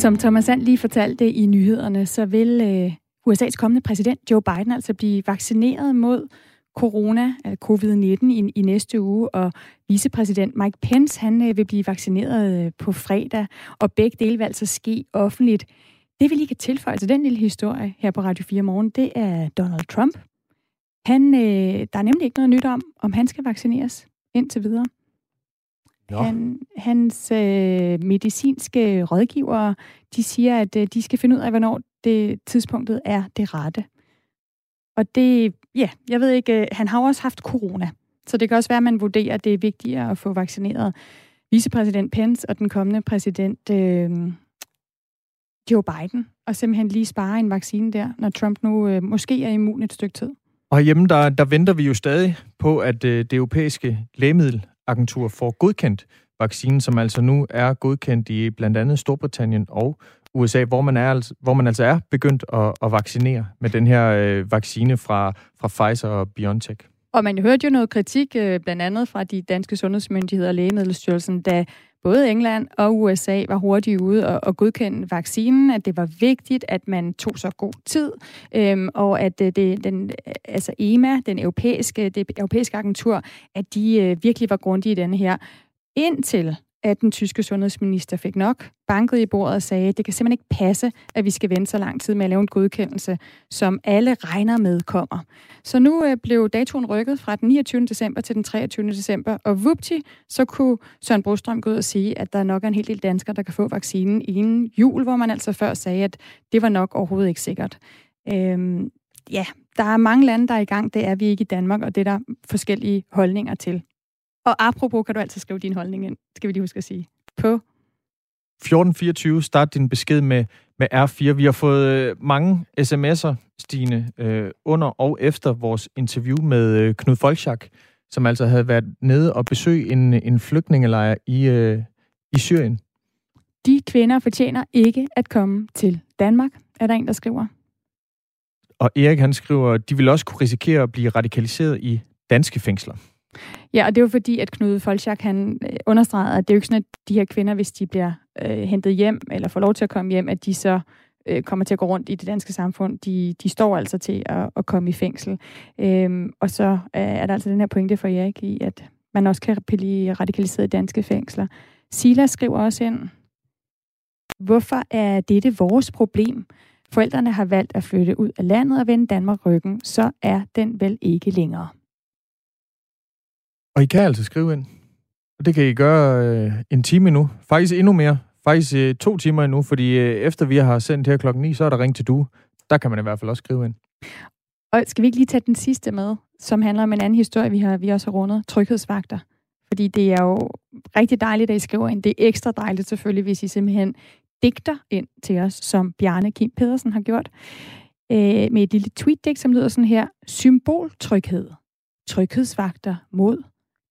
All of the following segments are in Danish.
Som Thomas Sand lige fortalte i nyhederne, så vil øh, USA's kommende præsident Joe Biden altså blive vaccineret mod corona, øh, covid-19 i, i næste uge, og vicepræsident Mike Pence, han øh, vil blive vaccineret øh, på fredag, og begge dele vil altså ske offentligt. Det vi lige kan tilføje til den lille historie her på Radio 4 Morgen, det er Donald Trump. Han, øh, der er nemlig ikke noget nyt om, om han skal vaccineres indtil videre. Han, hans øh, medicinske rådgivere, de siger, at øh, de skal finde ud af, hvornår det tidspunktet er det rette. Og det, ja, jeg ved ikke, øh, han har også haft corona, så det kan også være, at man vurderer, at det er vigtigere at få vaccineret vicepræsident Pence og den kommende præsident øh, Joe Biden, og simpelthen lige spare en vaccine der, når Trump nu øh, måske er immun et stykke tid. Og hjemme der, der venter vi jo stadig på, at øh, det europæiske Agentur får godkendt vaccinen, som altså nu er godkendt i blandt andet Storbritannien og USA, hvor man, er, altså, hvor man altså er begyndt at, at vaccinere med den her øh, vaccine fra, fra Pfizer og BioNTech. Og man hørte jo noget kritik, øh, blandt andet fra de danske sundhedsmyndigheder og Lægemiddelstyrelsen, da både England og USA var hurtige ude og, og godkende vaccinen, at det var vigtigt, at man tog så god tid, øhm, og at øh, det, den, altså EMA, den europæiske, det europæiske agentur, at de øh, virkelig var grundige i denne her. Indtil at den tyske sundhedsminister fik nok, bankede i bordet og sagde, at det kan simpelthen ikke passe, at vi skal vente så lang tid med at lave en godkendelse, som alle regner med kommer. Så nu øh, blev datoen rykket fra den 29. december til den 23. december, og vupti, så kunne Søren Brostrøm gå ud og sige, at der nok er en hel del danskere, der kan få vaccinen inden jul, hvor man altså før sagde, at det var nok overhovedet ikke sikkert. Øhm, ja, der er mange lande, der er i gang. Det er vi ikke i Danmark, og det er der forskellige holdninger til. Og apropos kan du altid skrive din holdning ind, skal vi lige huske at sige, på 1424, start din besked med, med R4. Vi har fået øh, mange sms'er, Stine, øh, under og efter vores interview med øh, Knud Folchak, som altså havde været nede og besøgt en, en flygtningelejr i, øh, i Syrien. De kvinder fortjener ikke at komme til Danmark, er der en, der skriver. Og Erik han skriver, de vil også kunne risikere at blive radikaliseret i danske fængsler. Ja, og det er jo fordi, at Knud Folchak, han øh, understregede, at det er jo ikke sådan, at de her kvinder, hvis de bliver øh, hentet hjem, eller får lov til at komme hjem, at de så øh, kommer til at gå rundt i det danske samfund. De, de står altså til at, at komme i fængsel. Øhm, og så øh, er der altså den her pointe for Erik i, at man også kan blive radikaliseret i danske fængsler. Sila skriver også ind, hvorfor er dette vores problem? Forældrene har valgt at flytte ud af landet og vende Danmark ryggen, så er den vel ikke længere. Og I kan altså skrive ind. Og det kan I gøre øh, en time nu. Faktisk endnu mere. Faktisk øh, to timer endnu, fordi øh, efter vi har sendt her klokken 9, så er der ring til du. Der kan man i hvert fald også skrive ind. Og skal vi ikke lige tage den sidste med, som handler om en anden historie, vi har vi også har rundet, tryghedsvagter. Fordi det er jo rigtig dejligt, at I skriver ind. Det er ekstra dejligt selvfølgelig, hvis I simpelthen digter ind til os, som Bjarne Kim Pedersen har gjort, øh, med et lille tweet som lyder sådan her. Symboltryghed. Tryghedsvagter mod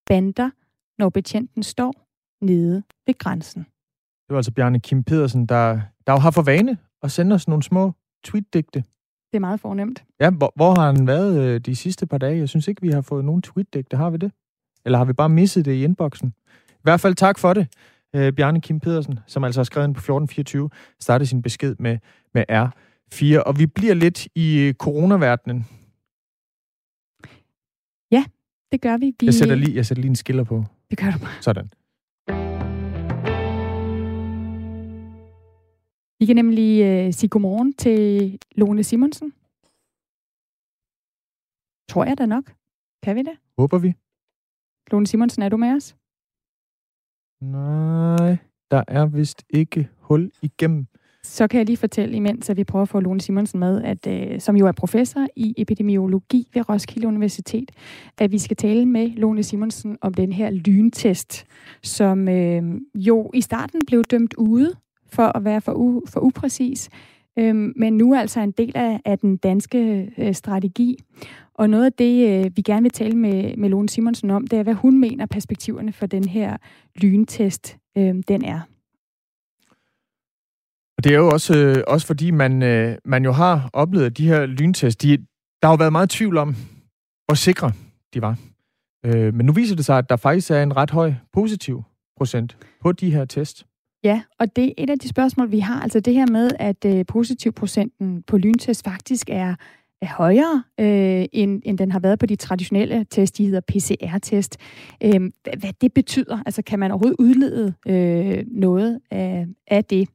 bander, når betjenten står nede ved grænsen. Det var altså Bjarne Kim Pedersen, der, der jo har for vane at sende os nogle små tweetdigte. Det er meget fornemt. Ja, hvor, hvor har han været øh, de sidste par dage? Jeg synes ikke, vi har fået nogen tweetdigte. Har vi det? Eller har vi bare misset det i inboxen? I hvert fald tak for det, øh, Bjarne Kim Pedersen, som altså har skrevet ind på 1424, startede sin besked med, med R4. Og vi bliver lidt i øh, coronaverdenen. Det gør vi. vi... Jeg, sætter lige, jeg sætter lige en skiller på. Det gør du bare. Sådan. Vi kan nemlig uh, sige godmorgen til Lone Simonsen. Tror jeg da nok. Kan vi det? Håber vi. Lone Simonsen, er du med os? Nej, der er vist ikke hul igennem. Så kan jeg lige fortælle, imens at vi prøver at få Lone Simonsen med, at øh, som jo er professor i epidemiologi ved Roskilde Universitet, at vi skal tale med Lone Simonsen om den her lyntest, som øh, jo i starten blev dømt ude for at være for, u, for upræcis, øh, men nu er altså en del af, af den danske øh, strategi. Og noget af det, øh, vi gerne vil tale med, med Lone Simonsen om, det er, hvad hun mener perspektiverne for den her lyntest, øh, den er. Og det er jo også, øh, også fordi, man, øh, man jo har oplevet, at de her lyntest, de, der har jo været meget tvivl om, hvor sikre de var. Øh, men nu viser det sig, at der faktisk er en ret høj positiv procent på de her test. Ja, og det er et af de spørgsmål, vi har. Altså det her med, at øh, positivprocenten på lyntest faktisk er, er højere, øh, end, end den har været på de traditionelle test, de hedder PCR-test. Øh, hvad, hvad det betyder, altså kan man overhovedet udlede øh, noget af, af det?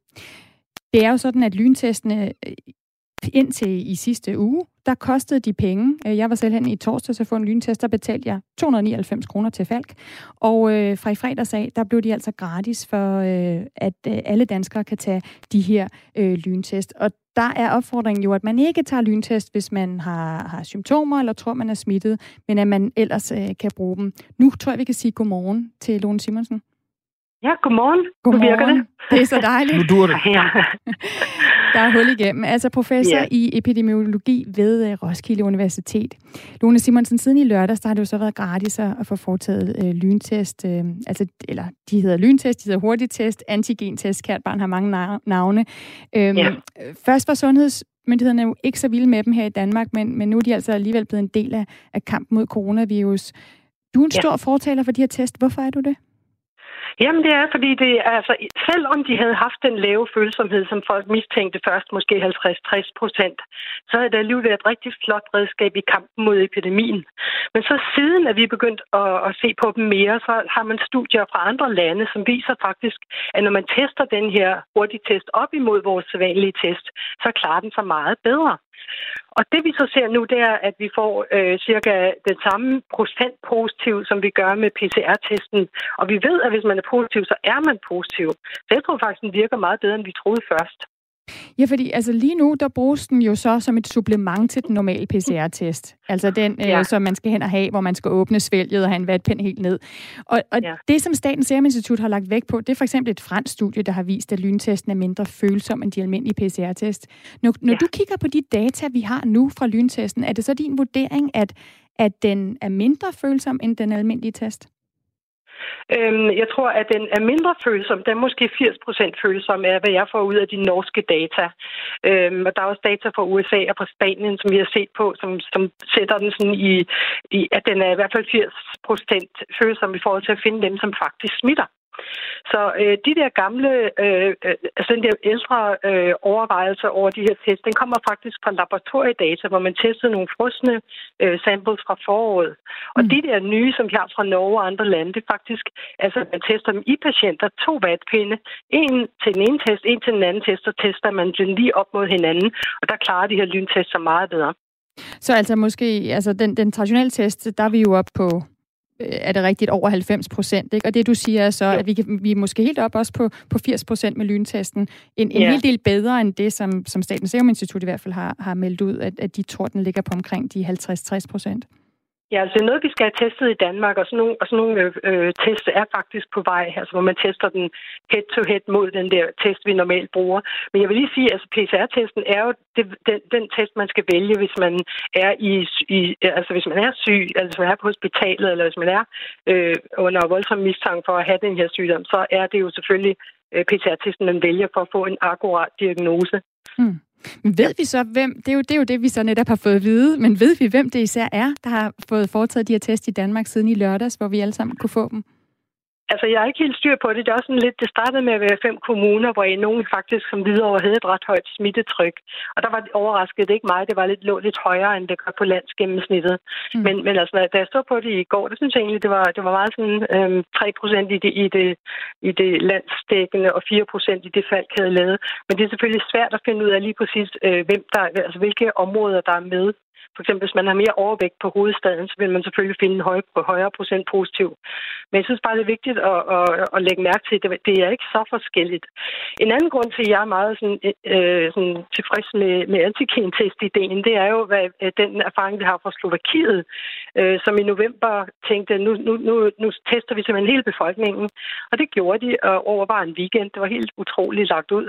Det er jo sådan, at lyntestene øh, indtil i sidste uge, der kostede de penge. Øh, jeg var selv hen i torsdag så få en lyntest, der betalte jeg 299 kroner til Falk. Og øh, fra i fredags af, der blev de altså gratis for, øh, at øh, alle danskere kan tage de her øh, lyntest. Og der er opfordringen jo, at man ikke tager lyntest, hvis man har, har symptomer eller tror, man er smittet, men at man ellers øh, kan bruge dem. Nu tror jeg, vi kan sige godmorgen til Lone Simonsen. Ja, godmorgen. Godmorgen. Nu virker det. Det er så dejligt. nu dur det. Ja. Der er hul igennem. Altså professor yeah. i epidemiologi ved uh, Roskilde Universitet. Lone Simonsen, siden i lørdags, der har det jo så været gratis at få foretaget uh, lyntest. Uh, altså, eller de hedder lyntest, de hedder hurtigtest, antigentest. Kært barn har mange navne. Um, yeah. Først var sundhedsmyndighederne jo ikke så vilde med dem her i Danmark, men, men nu er de altså alligevel blevet en del af, af kampen mod coronavirus. Du er en stor yeah. fortaler for de her test. Hvorfor er du det? Jamen det er, fordi det altså, selvom de havde haft den lave følsomhed, som folk mistænkte først, måske 50-60 procent, så havde det alligevel været et rigtig flot redskab i kampen mod epidemien. Men så siden at vi er begyndt at, at se på dem mere, så har man studier fra andre lande, som viser faktisk, at når man tester den her hurtigtest op imod vores sædvanlige test, så klarer den sig meget bedre. Og det vi så ser nu, det er, at vi får øh, cirka den samme procent positiv, som vi gør med PCR-testen. Og vi ved, at hvis man er positiv, så er man positiv. Så jeg tror faktisk, den virker meget bedre, end vi troede først. Ja, fordi altså lige nu, der bruges den jo så som et supplement til den normale PCR-test. Altså den, øh, ja. øh, som man skal hen og have, hvor man skal åbne svælget og have en vatpind helt ned. Og, og ja. det, som Statens Serum Institut har lagt vægt på, det er for eksempel et fransk studie, der har vist, at lyntesten er mindre følsom end de almindelige PCR-test. Når, når ja. du kigger på de data, vi har nu fra lyntesten, er det så din vurdering, at, at den er mindre følsom end den almindelige test? Øhm, jeg tror, at den er mindre følsom. Den er måske 80% følsom af, hvad jeg får ud af de norske data. Øhm, og der er også data fra USA og fra Spanien, som vi har set på, som, som sætter den sådan i, i, at den er i hvert fald 80% følsom i forhold til at finde dem, som faktisk smitter. Så øh, de der gamle, øh, øh, altså den der ældre øh, overvejelser over de her tests, den kommer faktisk fra laboratoriedata, hvor man testede nogle frosne øh, samples fra foråret. Og mm. de der nye, som vi har fra Norge og andre lande, det er faktisk, altså man tester dem i patienter, to vatpinde, en til den ene test, en til den anden test, og tester man den lige op mod hinanden, og der klarer de her lyntester meget bedre. Så altså måske, altså den, den traditionelle test, der er vi jo op på er det rigtigt, over 90 procent. Og det du siger er så, ja. at vi, kan, vi er måske helt op også på, på 80 procent med lyntesten. En, en ja. hel del bedre end det, som, som Statens Serum Institut i hvert fald har, har meldt ud, at, at de tror, den ligger på omkring de 50-60 procent. Ja, altså det er noget, vi skal have testet i Danmark, og sådan nogle, og sådan nogle øh, øh, tests er faktisk på vej, altså hvor man tester den head-to-head mod den der test, vi normalt bruger. Men jeg vil lige sige, at altså, PCR-testen er jo det, den, den test, man skal vælge, hvis man er i, i altså hvis man er syg, altså hvis man er på hospitalet, eller hvis man er øh, under voldsom mistanke for at have den her sygdom, så er det jo selvfølgelig øh, PCR-testen, man vælger for at få en akkurat diagnose. Mm. Men ved vi så, hvem, det er, jo, det er jo det, vi så netop har fået at vide, men ved vi, hvem det især er, der har fået foretaget de her test i Danmark siden i lørdags, hvor vi alle sammen kunne få dem? Altså, jeg er ikke helt styr på det. Det er også sådan lidt, det startede med at være fem kommuner, hvor i nogen faktisk som videre havde et ret højt smittetryk. Og der var det overrasket det ikke mig. Det var lidt, lå lidt højere, end det gør på landsgennemsnittet. Mm. Men, men altså, da jeg stod på det i går, det synes jeg egentlig, det var, det var meget sådan øhm, 3 procent i det, i, det, i det landsdækkende og 4 procent i det fald, havde lavet. Men det er selvfølgelig svært at finde ud af lige præcis, øh, hvem der, altså, hvilke områder, der er med for eksempel, hvis man har mere overvægt på hovedstaden, så vil man selvfølgelig finde en høj, højere procent positiv. Men jeg synes bare, det er vigtigt at, at, at lægge mærke til, at det er ikke så forskelligt. En anden grund til, at jeg er meget sådan, øh, sådan tilfreds med, med antigen-test-ideen, det er jo hvad, øh, den erfaring, vi har fra Slovakiet, øh, som i november tænkte, nu, nu, nu, nu tester vi simpelthen hele befolkningen. Og det gjorde de øh, over bare en weekend. Det var helt utroligt lagt ud.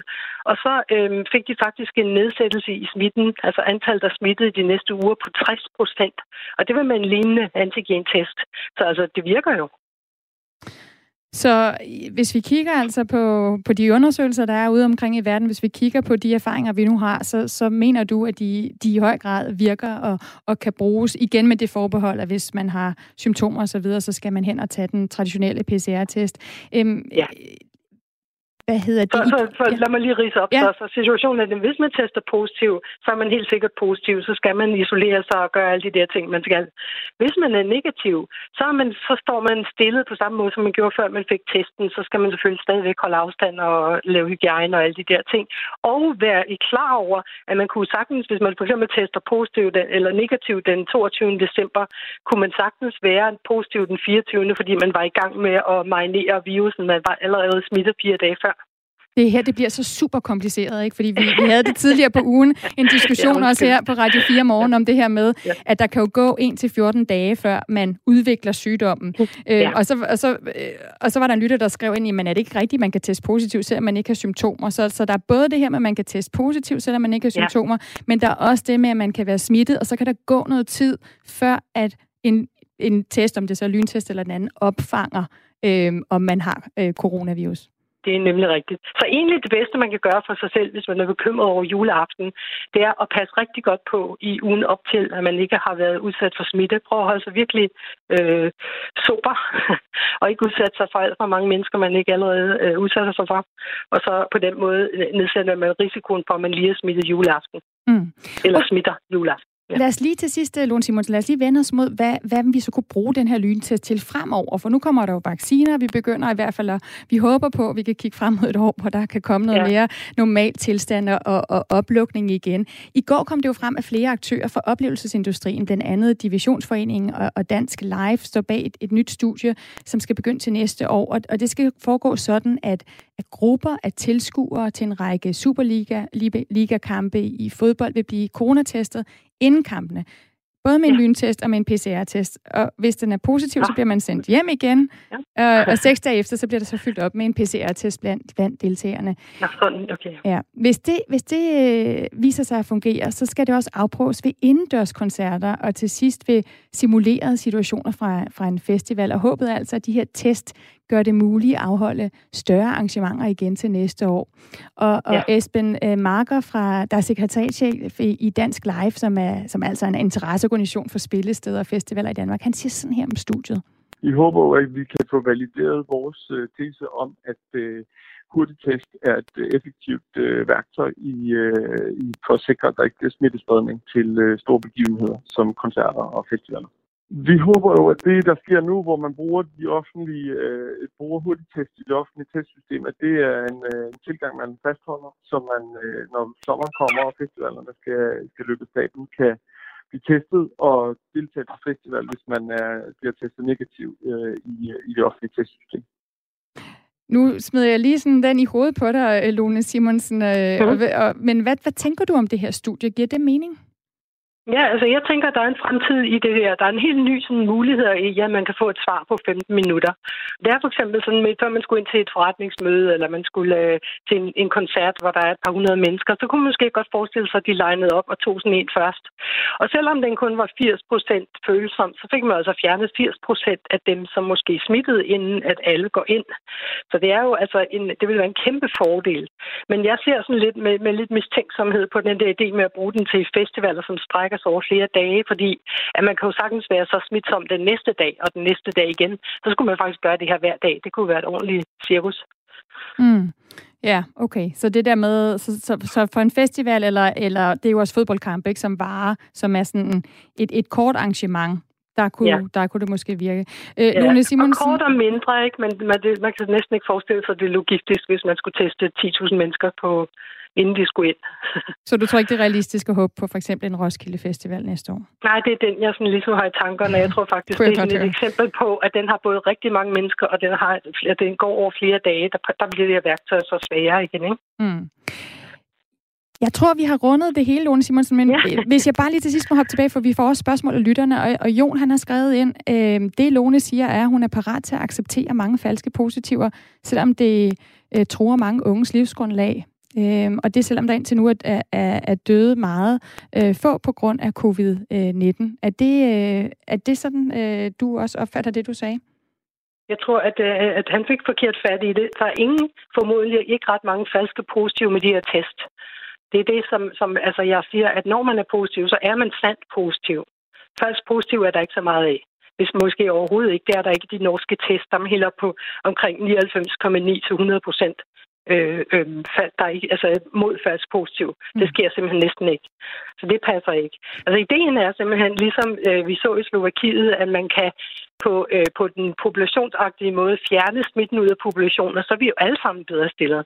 Og så øh, fik de faktisk en nedsættelse i smitten, altså antallet af smittede de næste uger på 60 procent. Og det med en lignende antigentest. Så altså, det virker jo. Så hvis vi kigger altså på, på de undersøgelser, der er ude omkring i verden, hvis vi kigger på de erfaringer, vi nu har, så, så mener du, at de, de i høj grad virker og, og kan bruges igen med det forbehold, at hvis man har symptomer osv., så, så skal man hen og tage den traditionelle PCR-test. Øhm, ja. Hvad hedder det? Så, så, så lad mig lige rise op. Ja. Så, så situationen er, at hvis man tester positiv, så er man helt sikkert positiv. Så skal man isolere sig og gøre alle de der ting, man skal. Hvis man er negativ, så, er man, så står man stillet på samme måde, som man gjorde før man fik testen. Så skal man selvfølgelig stadigvæk holde afstand og lave hygiejne og alle de der ting. Og være i klar over, at man kunne sagtens, hvis man for eksempel tester positiv eller negativ den 22. december, kunne man sagtens være positiv den 24. fordi man var i gang med at marinere virusen. Man var allerede smittet fire dage før det her det bliver så super kompliceret, ikke? fordi vi, vi havde det tidligere på ugen, en diskussion ja, også her på Radio 4 morgen om det her med, ja. at der kan jo gå 1-14 dage, før man udvikler sygdommen. Øh, ja. Øh, og, så, og, så, øh, og så var der en lytter, der skrev ind, at det ikke rigtigt, man kan teste positivt, selvom man ikke har symptomer. Så, så der er både det her med, at man kan teste positivt, selvom man ikke har symptomer, ja. men der er også det med, at man kan være smittet, og så kan der gå noget tid, før at en, en test, om det så er lyntest eller den anden, opfanger, øh, om man har øh, coronavirus. Det er nemlig rigtigt. Så egentlig det bedste, man kan gøre for sig selv, hvis man er bekymret over juleaften, det er at passe rigtig godt på i ugen op til, at man ikke har været udsat for smitte. Prøv at holde sig virkelig øh, sober, og ikke udsætte sig for alt for mange mennesker, man ikke allerede øh, udsætter sig for. Og så på den måde nedsætter man risikoen for, at man lige er smittet juleaften. Mm. Eller smitter juleaften. Ja. Lad os lige til sidst, Lone Simonsen, lad os lige vende os mod, hvad, hvad vi så kunne bruge den her lyntest til fremover. For nu kommer der jo vacciner, vi begynder i hvert fald at, vi håber på, at vi kan kigge frem mod et år, hvor der kan komme noget ja. mere normal tilstand og, og oplukning igen. I går kom det jo frem, at flere aktører fra oplevelsesindustrien, blandt andet Divisionsforeningen og, og Dansk Live, står bag et, et nyt studie, som skal begynde til næste år. Og, og det skal foregå sådan, at, at grupper af tilskuere til en række Superliga-kampe i fodbold vil blive coronatestet inden kampene. Både med en ja. lyntest og med en PCR-test. Og hvis den er positiv, ja. så bliver man sendt hjem igen. Ja. Og, og seks dage efter, så bliver der så fyldt op med en PCR-test blandt, blandt deltagerne. Ja, sådan, okay. Ja. Hvis det, hvis det øh, viser sig at fungere, så skal det også afprøves ved indendørskoncerter, og til sidst ved simulerede situationer fra, fra en festival. Og håbet er altså, at de her test gør det muligt at afholde større arrangementer igen til næste år. Og, og ja. Esben uh, Marker, fra, der er sekretærchef i, i Dansk Live, som er, som er altså en interesseorganisation for spillesteder og festivaler i Danmark, han siger sådan her om studiet. Vi håber jo, at vi kan få valideret vores uh, tese om, at uh, hurtigtest er et effektivt uh, værktøj i, uh, i, for at sikre, at der ikke bliver smittespredning til uh, store begivenheder som koncerter og festivaler. Vi håber jo, at det, der sker nu, hvor man bruger de offentlige, øh, bruger hurtigtest i det offentlige testsystem, at det er en, øh, en tilgang, man fastholder, så man, øh, når sommeren kommer og festivalerne skal, skal løbe staten, kan blive testet og deltage på festival, hvis man er, bliver testet negativ øh, i, i det offentlige testsystem. Nu smider jeg lige sådan den i hovedet på dig, Lone Simonsen. Øh, mm. og, og, men hvad, hvad tænker du om det her studie? Giver det mening? Ja, altså jeg tænker, at der er en fremtid i det her. Der er en helt ny sådan, mulighed i, at man kan få et svar på 15 minutter. Det er for eksempel sådan, med, før man skulle ind til et forretningsmøde, eller man skulle øh, til en, en koncert, hvor der er et par hundrede mennesker, så kunne man måske godt forestille sig, at de legnede op og tog sådan en først. Og selvom den kun var 80 procent følsom, så fik man altså fjernet 80 procent af dem, som måske smittede, inden at alle går ind. Så det er jo altså en, det vil være en kæmpe fordel. Men jeg ser sådan lidt med, med lidt mistænksomhed på den der idé med at bruge den til festivaler, som strækker strækker sig over flere dage, fordi at man kan jo sagtens være så smitsom den næste dag og den næste dag igen. Så skulle man faktisk gøre det her hver dag. Det kunne være et ordentligt cirkus. Mm. Ja, okay. Så det der med, så, så, så for en festival, eller, eller det er jo også fodboldkamp, ikke, som varer, som er sådan et, et kort arrangement, der kunne, ja. der kunne det måske virke. Øh, ja. Lone Simonsen... og kort og mindre, ikke? Men man, det, man kan næsten ikke forestille sig det logistisk, hvis man skulle teste 10.000 mennesker på, inden de skulle ind. så du tror ikke, det er realistisk at håbe på for eksempel en Roskilde Festival næste år? Nej, det er den, jeg sådan ligesom har i tankerne. Jeg tror faktisk, det er et eksempel på, at den har både rigtig mange mennesker, og den, har, at den går over flere dage. Der, der bliver det her værktøj så sværere igen, ikke? Mm. Jeg tror, vi har rundet det hele, Lone Simonsen, men ja. hvis jeg bare lige til sidst må hoppe tilbage, for vi får også spørgsmål af lytterne, og, og Jon han har skrevet ind, øh, det Lone siger er, at hun er parat til at acceptere mange falske positiver, selvom det øh, tror mange unges livsgrundlag. Øhm, og det selvom der indtil nu er, er, er døde meget øh, få på grund af covid-19. Er det, øh, er det sådan, øh, du også opfatter det, du sagde? Jeg tror, at, øh, at han fik forkert fat i det. Der er ingen, formodentlig ikke ret mange falske positive med de her test. Det er det, som, som altså jeg siger, at når man er positiv, så er man sandt positiv. Falsk positiv er der ikke så meget af. Hvis måske overhovedet ikke. Det er der ikke de norske test, der hælder på omkring 99,9 til 100 procent øh, øh, fald, der ikke, altså mod falsk positiv. Mm. Det sker simpelthen næsten ikke. Så det passer ikke. Altså ideen er simpelthen, ligesom øh, vi så i Slovakiet, at man kan på, øh, på den populationsagtige måde fjerne smitten ud af populationen, og så er vi jo alle sammen bedre stillet.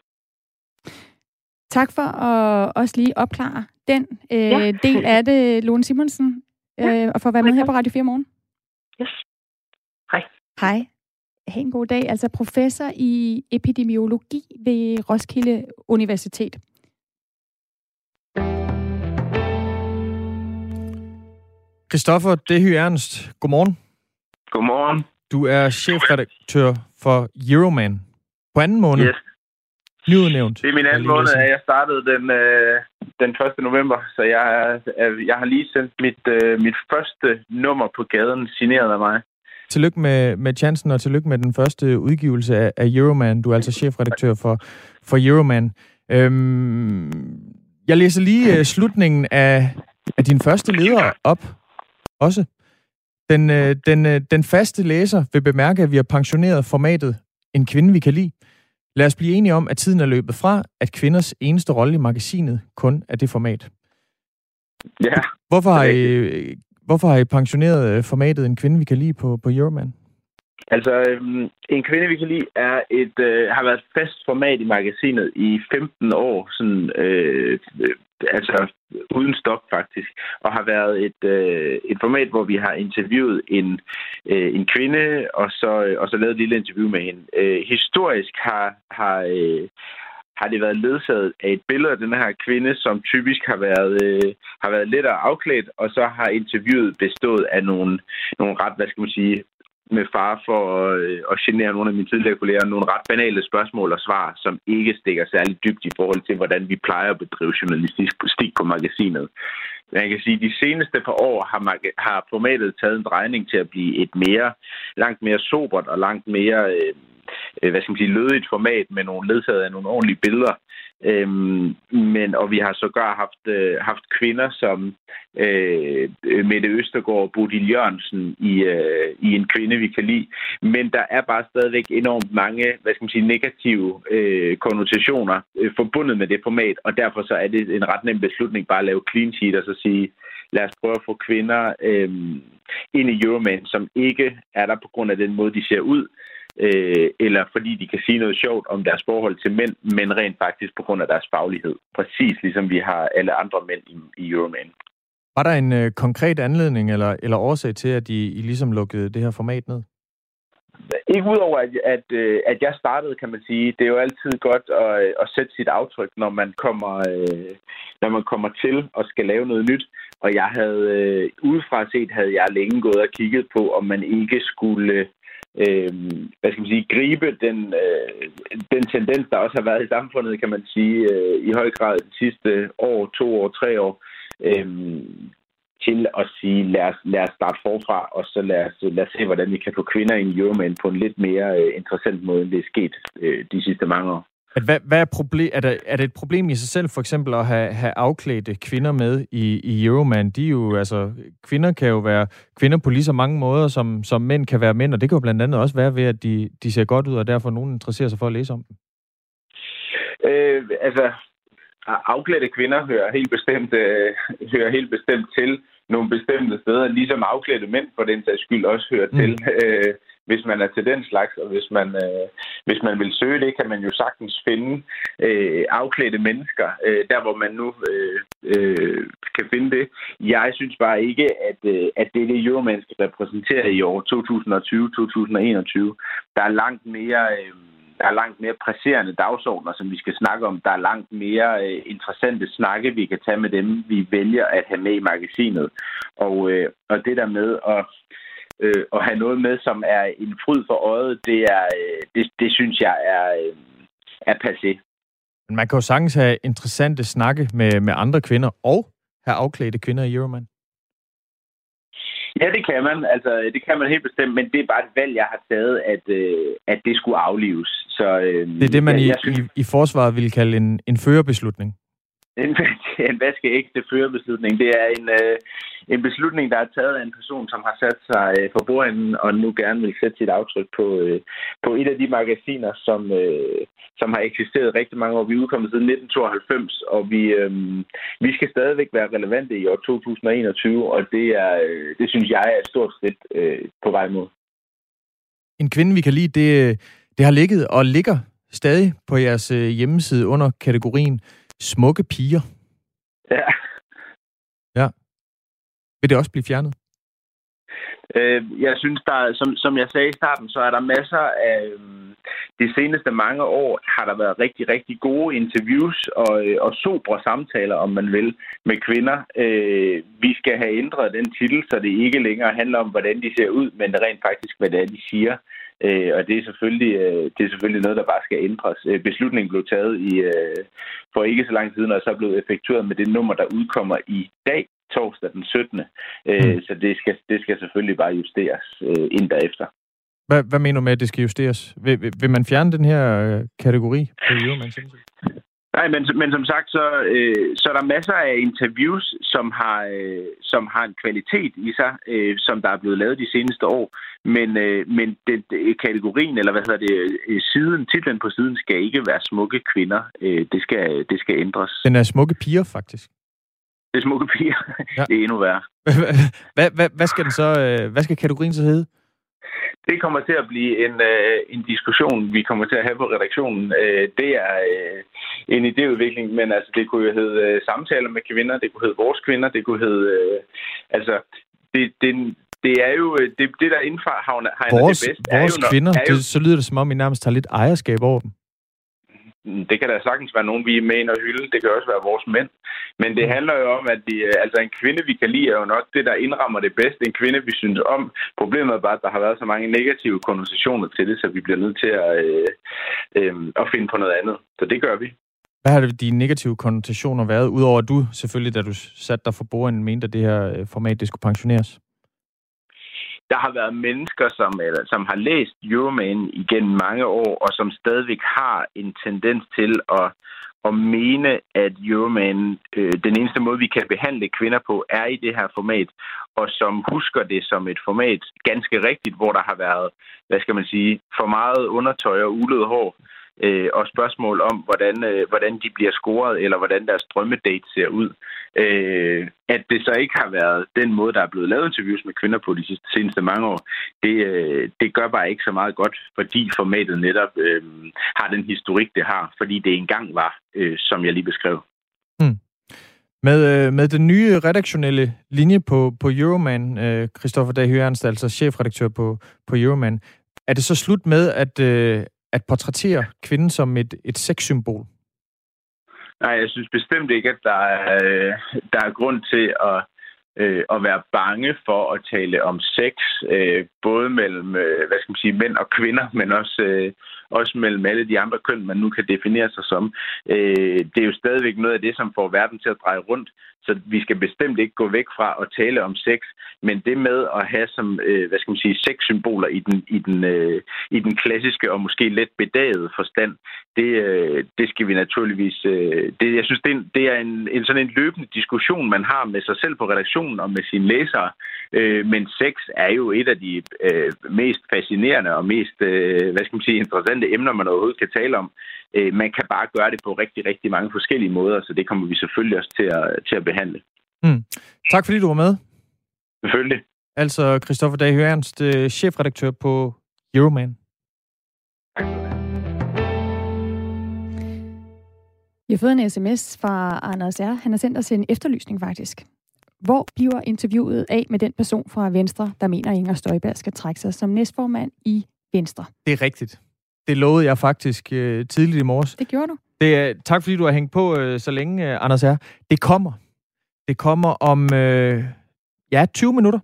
Tak for at også lige opklare den øh, ja. del af det, Lone Simonsen, øh, ja. og for at være med her på Radio 4 morgen. Yes. Hej. Hej. Ha' en god dag. Altså professor i epidemiologi ved Roskilde Universitet. Christoffer Dehy Ernst, godmorgen. Godmorgen. Du er chefredaktør for Euroman. På anden måned. Yes. Nyudnævnt. Det er min anden måned, at jeg startede den, øh, den 1. november, så jeg, er, jeg har lige sendt mit, øh, mit første nummer på gaden, signeret af mig. Tillykke med, med chancen, og tillykke med den første udgivelse af, af Euroman. Du er altså chefredaktør for, for Euroman. Øhm, jeg læser lige uh, slutningen af, af din første leder op også. Den, uh, den, uh, den faste læser vil bemærke, at vi har pensioneret formatet En kvinde, vi kan lide. Lad os blive enige om, at tiden er løbet fra, at kvinders eneste rolle i magasinet kun er det format. Ja. Hvorfor har I Hvorfor har I pensioneret øh, formatet En kvinde, vi kan lide på, på Euroman? Altså, øhm, En kvinde, vi kan lide, er et, øh, har været et fast format i magasinet i 15 år, sådan, øh, øh, altså uden stop faktisk, og har været et, øh, et format, hvor vi har interviewet en, øh, en kvinde, og så, øh, og så lavet et lille interview med hende. Øh, historisk har, har, øh, har det været ledsaget af et billede af den her kvinde, som typisk har været, øh, har været lettere afklædt, og så har interviewet bestået af nogle, nogle ret, hvad skal man sige, med far for øh, at genere nogle af mine tidligere kolleger, nogle ret banale spørgsmål og svar, som ikke stikker særlig dybt i forhold til, hvordan vi plejer at bedrive journalistik på magasinet. Jeg kan sige, at de seneste par år har, har formatet taget en drejning til at blive et mere, langt mere sobert og langt mere øh, Øh, hvad skal man sige, lødigt format med nogle ledsaget af nogle ordentlige billeder. Øhm, men, og vi har sågar haft, øh, haft kvinder som øh, Mette Østergaard og Bodil Jørgensen i, øh, i en kvinde, vi kan lide. Men der er bare stadigvæk enormt mange hvad skal man sige, negative øh, konnotationer øh, forbundet med det format, og derfor så er det en ret nem beslutning bare at lave clean sheet og så sige, lad os prøve at få kvinder øh, ind i Euroman, som ikke er der på grund af den måde, de ser ud, øh, eller fordi de kan sige noget sjovt om deres forhold til mænd, men rent faktisk på grund af deres faglighed. Præcis ligesom vi har alle andre mænd i, i Euroman. Var der en øh, konkret anledning eller, eller årsag til, at I, I ligesom lukkede det her format ned? Ikke udover, at, at, øh, at jeg startede, kan man sige. Det er jo altid godt at, at sætte sit aftryk, når man kommer, øh, når man kommer til og skal lave noget nyt. Og jeg havde, øh, udefra set, havde jeg længe gået og kigget på, om man ikke skulle øh, hvad skal man sige, gribe den, øh, den tendens, der også har været i samfundet, kan man sige, øh, i høj grad de sidste år, to år, tre år, øh, til at sige, lad os, lad os starte forfra, og så lad os, lad os se, hvordan vi kan få kvinder i Euroman på en lidt mere øh, interessant måde, end det er sket øh, de sidste mange år. At hvad, hvad er, problem, er, der, er det et problem i sig selv, for eksempel at have, have afklædte kvinder med i, i Euroman? De er jo, altså, kvinder kan jo være kvinder på lige så mange måder, som, som mænd kan være mænd, og det kan jo blandt andet også være ved, at de, de ser godt ud, og derfor nogen interesserer sig for at læse om dem. Øh, altså, afklædte kvinder hører helt bestemt, øh, hører helt bestemt til nogle bestemte steder, ligesom afklædte mænd for den sags skyld også hører mm. til. Øh, hvis man er til den slags, og hvis man, øh, hvis man vil søge det, kan man jo sagtens finde øh, afklædte mennesker, øh, der hvor man nu øh, øh, kan finde det. Jeg synes bare ikke, at, øh, at det er det, Euroman skal repræsentere i år 2020-2021. Der er langt mere... Øh, der er langt mere presserende dagsordner, som vi skal snakke om. Der er langt mere øh, interessante snakke, vi kan tage med dem, vi vælger at have med i magasinet. Og, øh, og det der med at øh, at have noget med, som er en fryd for øjet, det, er, øh, det, det synes jeg er, øh, er passé. Men man kan jo sagtens have interessante snakke med, med andre kvinder, og have afklædte kvinder i Euroman. Ja, det kan man. Altså, det kan man helt bestemt, men det er bare et valg, jeg har taget, at, øh, at det skulle aflives. Så, øh, det er det, man ja, i, synes... i, i forsvaret ville kalde en, en førerbeslutning en, en vaskeægte førerbeslutning. Det er en, øh, en beslutning, der er taget af en person, som har sat sig øh, for bordenden og nu gerne vil sætte sit aftryk på, øh, på et af de magasiner, som, øh, som har eksisteret rigtig mange år. Vi er udkommet siden 1992, og vi, øh, vi skal stadigvæk være relevante i år 2021, og det, er, øh, det synes jeg er et stort skridt øh, på vej mod. En kvinde, vi kan lide, det, øh, det har ligget og ligger stadig på jeres øh, hjemmeside under kategorien smukke piger. Ja. Ja. Vil det også blive fjernet? Øh, jeg synes, der, som, som jeg sagde i starten, så er der masser af... Øh, de seneste mange år har der været rigtig, rigtig gode interviews og, øh, og sobre samtaler, om man vil, med kvinder. Øh, vi skal have ændret den titel, så det ikke længere handler om, hvordan de ser ud, men rent faktisk, hvad det er, de siger. Øh, og det er, selvfølgelig, øh, det er selvfølgelig noget, der bare skal ændres. Øh, beslutningen blev taget i, øh, for ikke så lang tid og så er blevet effektueret med det nummer, der udkommer i dag, torsdag den 17. Øh, mm. Så det skal, det skal selvfølgelig bare justeres øh, ind derefter. Hvad, hvad mener du med, at det skal justeres? Vil, vil, vil man fjerne den her øh, kategori på Euroman Nej, men, men som sagt, så, øh, så er der masser af interviews, som har, øh, som har en kvalitet i sig, øh, som der er blevet lavet de seneste år. Men, øh, men det, det, kategorien, eller hvad hedder det, siden, titlen på siden skal ikke være smukke kvinder. Øh, det, skal, det skal ændres. Den er smukke piger, faktisk. Det er smukke piger. Ja. det er endnu værre. hvad, hvad, hvad, skal den så, øh, hvad skal kategorien så hedde? Det kommer til at blive en, øh, en diskussion, vi kommer til at have på redaktionen. Øh, det er øh, en idéudvikling, men altså, det kunne jo hedde øh, samtaler med kvinder, det kunne hedde vores kvinder, det kunne hedde... Øh, altså, det, det, det er jo øh, det, det der indfarhavner vores, det bedst. Vores er jo, kvinder, er jo, det, så lyder det som om, I nærmest har lidt ejerskab over dem. Det kan da sagtens være nogen, vi er med ind og hylde. Det kan også være vores mænd. Men det mm. handler jo om, at de, øh, altså en kvinde, vi kan lide, er jo nok det, der indrammer det bedste. En kvinde, vi synes om. Problemet er bare, at der har været så mange negative konnotationer til det, så vi bliver nødt til at, øh, øh, at finde på noget andet. Så det gør vi. Hvad har de negative konnotationer været, udover at du selvfølgelig, da du satte dig for bordenden, mente, at det her øh, format det skulle pensioneres? Der har været mennesker, som, eller, som har læst Euroman igennem mange år, og som stadigvæk har en tendens til at, at mene, at Euroman, øh, den eneste måde, vi kan behandle kvinder på, er i det her format, og som husker det som et format ganske rigtigt, hvor der har været, hvad skal man sige, for meget undertøj og ulød hår, øh, og spørgsmål om, hvordan, øh, hvordan de bliver scoret, eller hvordan deres drømmedate ser ud. Øh, at det så ikke har været den måde, der er blevet lavet interviews med kvinder på de sidste, seneste mange år, det, øh, det gør bare ikke så meget godt, fordi formatet netop øh, har den historik, det har, fordi det engang var, øh, som jeg lige beskrev. Hmm. Med, øh, med den nye redaktionelle linje på, på Euroman, øh, Christoffer Dag Ernst, altså chefredaktør på, på Euroman, er det så slut med, at, øh, at portrættere kvinden som et, et sexsymbol? Nej, jeg synes bestemt ikke, at der er, øh, der er grund til at, øh, at være bange for at tale om sex, øh, både mellem øh, hvad skal man sige, mænd og kvinder, men også, øh, også mellem alle de andre køn, man nu kan definere sig som. Øh, det er jo stadigvæk noget af det, som får verden til at dreje rundt. Så vi skal bestemt ikke gå væk fra at tale om sex, men det med at have som, øh, hvad skal man sige, sexsymboler i den, i, den, øh, i den klassiske og måske lidt bedagede forstand, det, øh, det skal vi naturligvis... Øh, det, jeg synes, det er, det er en, en sådan en løbende diskussion, man har med sig selv på redaktionen og med sine læsere. Øh, men sex er jo et af de øh, mest fascinerende og mest, øh, hvad skal man sige, interessante emner, man overhovedet kan tale om. Øh, man kan bare gøre det på rigtig, rigtig mange forskellige måder, så det kommer vi selvfølgelig også til at, til at behandle. Mm. Tak fordi du var med. Selvfølgelig. Altså Christoffer Dag Ernst, øh, chefredaktør på Euroman. Vi har fået en sms fra Anders R. Han har sendt os en efterlysning faktisk. Hvor bliver interviewet af med den person fra Venstre, der mener, at Inger Støjberg skal trække sig som næstformand i Venstre? Det er rigtigt. Det lovede jeg faktisk øh, tidligt i morges. Det gjorde du. Det tak fordi du har hængt på øh, så længe, øh, Anders R. Det kommer. Det kommer om øh, ja, 20 minutter.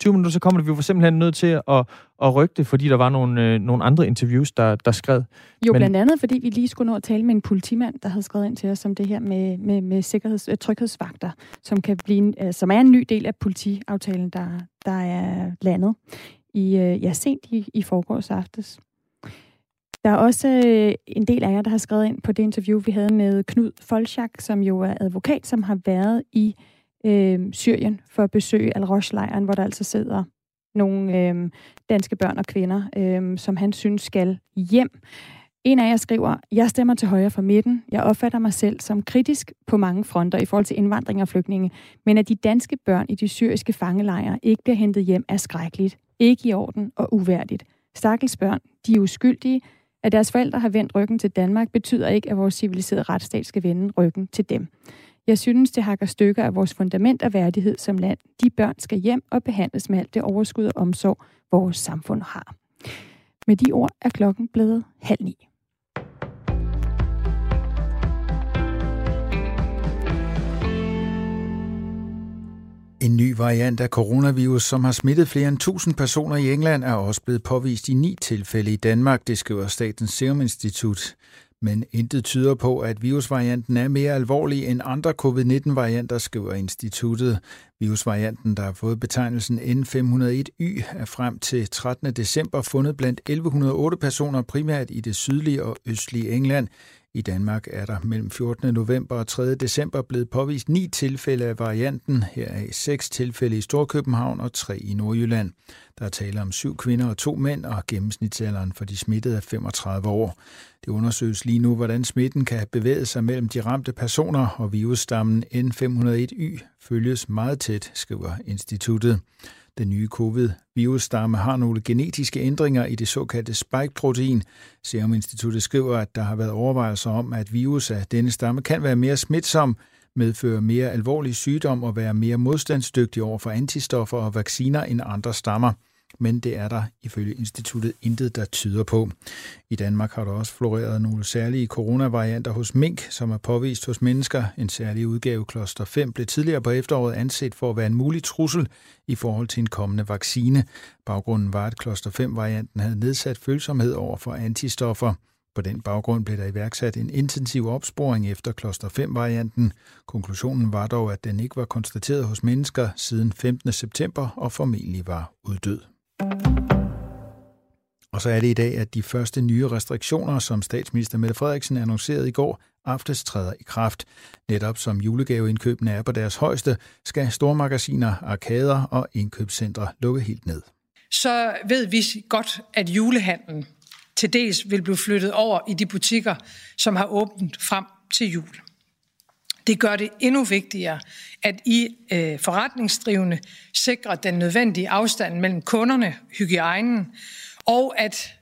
20 minutter, så kommer det. Vi var simpelthen nødt til at, at rykke det, fordi der var nogle, øh, nogle andre interviews, der, der skrev. Jo, Men, blandt andet, fordi vi lige skulle nå at tale med en politimand, der havde skrevet ind til os om det her med, med, med sikkerheds, øh, tryghedsvagter, som, kan blive, øh, som er en ny del af politiaftalen, der, der er landet i, øh, ja, sent i, i forgårs aftes. Der er også øh, en del af jer, der har skrevet ind på det interview, vi havde med Knud Folchak, som jo er advokat, som har været i øh, Syrien for at besøge Al-Rosh-lejren, hvor der altså sidder nogle øh, danske børn og kvinder, øh, som han synes skal hjem. En af jer skriver, jeg stemmer til højre for midten. Jeg opfatter mig selv som kritisk på mange fronter i forhold til indvandring og flygtninge. Men at de danske børn i de syriske fangelejre ikke bliver hentet hjem er skrækkeligt. Ikke i orden og uværdigt. Stakkels børn, de er uskyldige. At deres forældre har vendt ryggen til Danmark, betyder ikke, at vores civiliserede retsstat skal vende ryggen til dem. Jeg synes, det hakker stykker af vores fundament og værdighed som land. De børn skal hjem og behandles med alt det overskud og omsorg, vores samfund har. Med de ord er klokken blevet halv ni. En ny variant af coronavirus, som har smittet flere end 1000 personer i England, er også blevet påvist i ni tilfælde i Danmark, det skriver Statens Serum Institut. Men intet tyder på, at virusvarianten er mere alvorlig end andre covid-19-varianter, skriver instituttet. Virusvarianten, der har fået betegnelsen N501Y, er frem til 13. december fundet blandt 1108 personer primært i det sydlige og østlige England. I Danmark er der mellem 14. november og 3. december blevet påvist ni tilfælde af varianten, heraf seks tilfælde i Storkøbenhavn og tre i Nordjylland. Der er tale om syv kvinder og to mænd, og gennemsnitsalderen for de smittede er 35 år. Det undersøges lige nu, hvordan smitten kan have bevæget sig mellem de ramte personer, og virusstammen N501Y følges meget tæt, skriver instituttet. Den nye covid-virusstamme har nogle genetiske ændringer i det såkaldte spike-protein. Serum Instituttet skriver, at der har været overvejelser om, at virus af denne stamme kan være mere smitsom, medføre mere alvorlig sygdom og være mere modstandsdygtig over for antistoffer og vacciner end andre stammer men det er der ifølge instituttet intet, der tyder på. I Danmark har der også floreret nogle særlige coronavarianter hos mink, som er påvist hos mennesker. En særlig udgave, kloster 5, blev tidligere på efteråret anset for at være en mulig trussel i forhold til en kommende vaccine. Baggrunden var, at kloster 5-varianten havde nedsat følsomhed over for antistoffer. På den baggrund blev der iværksat en intensiv opsporing efter kloster 5-varianten. Konklusionen var dog, at den ikke var konstateret hos mennesker siden 15. september og formentlig var uddød. Og så er det i dag, at de første nye restriktioner, som statsminister Mette Frederiksen annoncerede i går, aftes træder i kraft. Netop som julegaveindkøbene er på deres højeste, skal stormagasiner, arkader og indkøbscentre lukke helt ned. Så ved vi godt, at julehandlen til dels vil blive flyttet over i de butikker, som har åbent frem til jul. Det gør det endnu vigtigere, at I øh, forretningsdrivende sikrer den nødvendige afstand mellem kunderne, hygiejnen, og at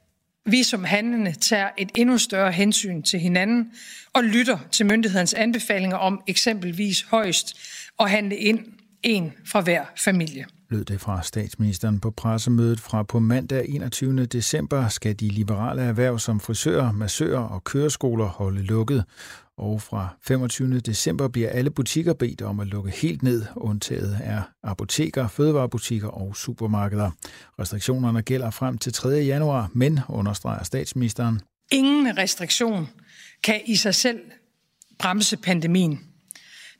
vi som handlende tager et endnu større hensyn til hinanden og lytter til myndighedens anbefalinger om eksempelvis højst at handle ind en fra hver familie. Lød det fra statsministeren på pressemødet fra på mandag 21. december skal de liberale erhverv som frisører, massører og køreskoler holde lukket. Og fra 25. december bliver alle butikker bedt om at lukke helt ned. Undtaget er apoteker, fødevarebutikker og supermarkeder. Restriktionerne gælder frem til 3. januar, men understreger statsministeren. Ingen restriktion kan i sig selv bremse pandemien.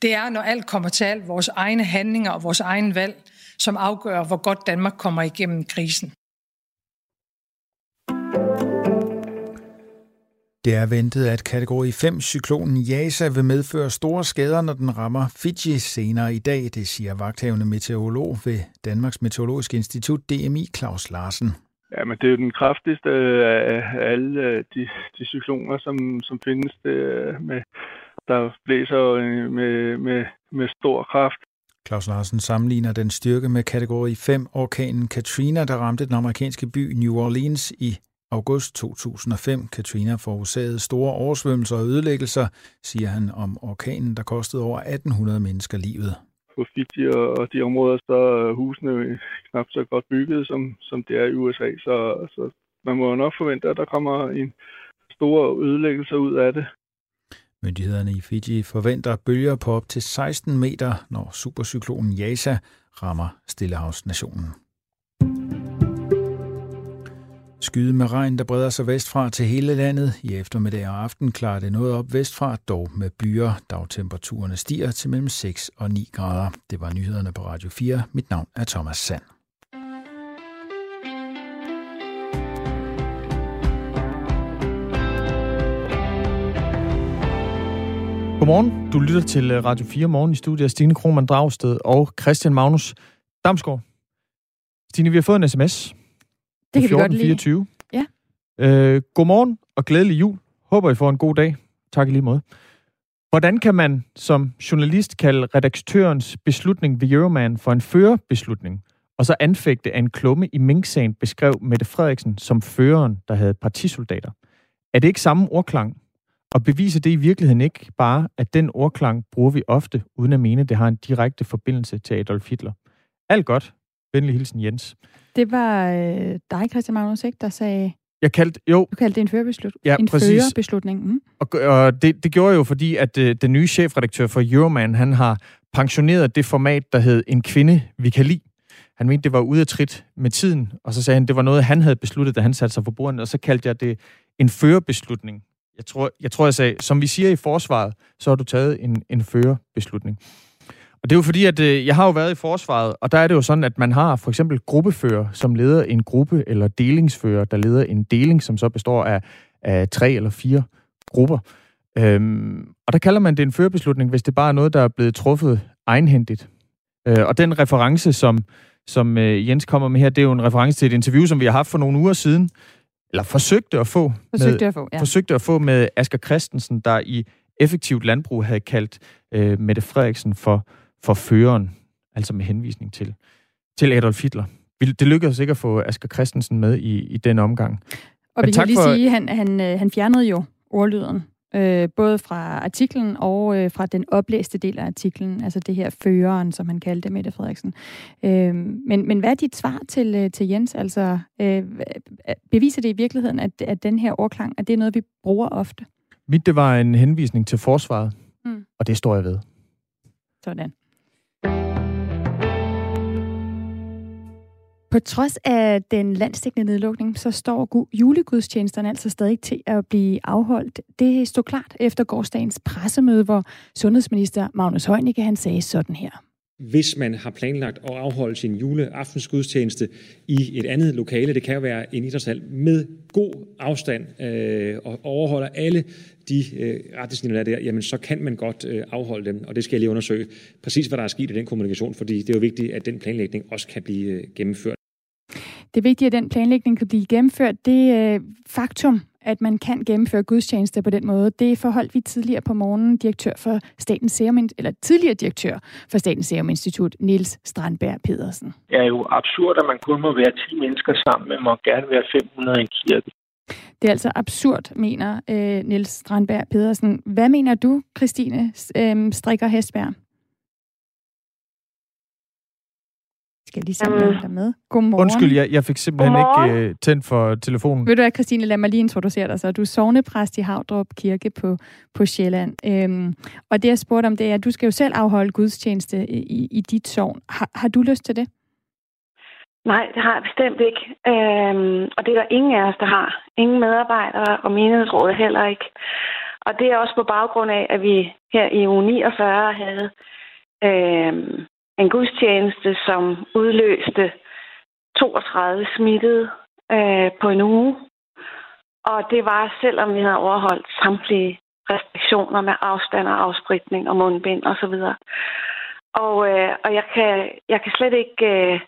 Det er, når alt kommer til alt, vores egne handlinger og vores egen valg, som afgør, hvor godt Danmark kommer igennem krisen. Det er ventet, at kategori 5-cyklonen Jasa vil medføre store skader, når den rammer Fiji senere i dag, det siger vagthavende meteorolog ved Danmarks Meteorologiske Institut, DMI, Claus Larsen. Ja, men det er jo den kraftigste af alle øh, de, de cykloner, som, som findes, det, øh, med, der blæser øh, med, med, med stor kraft. Claus Larsen sammenligner den styrke med kategori 5 orkanen Katrina, der ramte den amerikanske by New Orleans i august 2005. Katrina forårsagede store oversvømmelser og ødelæggelser, siger han om orkanen, der kostede over 1800 mennesker livet. På Fiji og de områder, så er husene knap så godt bygget, som, som det er i USA. Så, så man må nok forvente, at der kommer en stor ødelæggelse ud af det. Myndighederne i Fiji forventer bølger på op til 16 meter, når supercyklonen Yasa rammer Stillehavsnationen. Skyde med regn, der breder sig vestfra til hele landet. I eftermiddag og aften klarer det noget op vestfra, dog med byer. Dagtemperaturerne stiger til mellem 6 og 9 grader. Det var nyhederne på Radio 4. Mit navn er Thomas Sand. Godmorgen. Du lytter til øh, Radio 4 Morgen i studiet af Stine Krohmann Dragsted og Christian Magnus Damsgaard. Stine, vi har fået en sms det kan vi godt lide. 24. Ja. Øh, godmorgen og glædelig jul. Håber, I får en god dag. Tak i lige måde. Hvordan kan man som journalist kalde redaktørens beslutning ved Euroman for en førerbeslutning, og så anfægte af en klumme i Mink-sagen beskrev Mette Frederiksen som føreren, der havde partisoldater? Er det ikke samme ordklang? Og beviser det i virkeligheden ikke bare, at den ordklang bruger vi ofte, uden at mene, at det har en direkte forbindelse til Adolf Hitler? Alt godt. Venlig hilsen, Jens. Det var øh, dig, Christian Magnus, ikke, der sagde... Jeg kaldte, jo. Du kaldte det en førerbeslutning. Ja, en præcis. førerbeslutning. Mm. Og, og det, det gjorde jeg jo, fordi at øh, den nye chefredaktør for Euroman, han har pensioneret det format, der hed En kvinde, vi kan lide. Han mente, det var ude af trit med tiden, og så sagde han, det var noget, han havde besluttet, da han satte sig for bordet, og så kaldte jeg det en førerbeslutning. Jeg tror, jeg tror, jeg sagde, som vi siger i forsvaret, så har du taget en, en førerbeslutning. Og det er jo fordi, at øh, jeg har jo været i forsvaret, og der er det jo sådan, at man har for eksempel gruppefører, som leder en gruppe, eller delingsfører, der leder en deling, som så består af, af tre eller fire grupper. Øhm, og der kalder man det en førerbeslutning, hvis det bare er noget, der er blevet truffet egenhændigt. Øh, og den reference, som, som øh, Jens kommer med her, det er jo en reference til et interview, som vi har haft for nogle uger siden, eller forsøgte at få, Forsøgte med, at få, ja. forsøgte at få med Asger Christensen, der i effektivt landbrug havde kaldt øh, Mette Frederiksen for, for føreren, altså med henvisning til, til Adolf Hitler. Det lykkedes ikke at få Asger Christensen med i, i den omgang. Og Men vi kan lige for- sige, at han, han, øh, han fjernede jo ordlyden, øh, både fra artiklen og øh, fra den oplæste del af artiklen, altså det her føreren, som han kaldte Mette Frederiksen. Øh, men, men hvad er dit svar til, øh, til Jens? Altså, øh, beviser det i virkeligheden, at, at den her ordklang, at det er noget, vi bruger ofte? Mit, det var en henvisning til forsvaret, Mm. og det står jeg ved. Sådan. På trods af den landsdækkende nedlukning, så står julegudstjenesterne altså stadig til at blive afholdt. Det stod klart efter gårdsdagens pressemøde, hvor sundhedsminister Magnus Heunicke han sagde sådan her. hvis man har planlagt at afholde sin juleaftensgudstjeneste i et andet lokale, det kan være en idrætshal, med god afstand øh, og overholder alle de øh, retningslinjer, der er der, jamen så kan man godt øh, afholde dem, og det skal jeg lige undersøge præcis, hvad der er sket i den kommunikation, fordi det er jo vigtigt, at den planlægning også kan blive øh, gennemført. Det er vigtigt, at den planlægning kan blive gennemført. Det øh, faktum, at man kan gennemføre gudstjenester på den måde, det forholdt vi tidligere på morgenen direktør for Statens Serum, eller tidligere direktør for Statens Serum Institut, Niels Strandberg Pedersen. Det er jo absurd, at man kun må være 10 mennesker sammen, men må gerne være 500 i en kirke. Det er altså absurd, mener øh, Niels Strandberg Pedersen. Hvad mener du, Christine øh, Strikker Hestberg? Skal jeg lige om jeg er med. Godmorgen. Undskyld, jeg, jeg fik simpelthen Godmorgen. ikke øh, tændt for telefonen. Ved du hvad, Christine, lad mig lige introducere dig. Så du er sovnepræst i Havdrup Kirke på, på Sjælland. Øhm, og det, jeg spurgte om, det er, at du skal jo selv afholde gudstjeneste i, i, i dit sovn. Har, har du lyst til det? Nej, det har jeg bestemt ikke. Øhm, og det er der ingen af os, der har. Ingen medarbejdere og menighedsrådet heller ikke. Og det er også på baggrund af, at vi her i uge 49 havde øhm, en gudstjeneste, som udløste 32 smittede øh, på en uge. Og det var, selvom vi havde overholdt samtlige restriktioner med afstand og afspritning og mundbind osv. Og, øh, og jeg, kan, jeg kan slet ikke... Øh,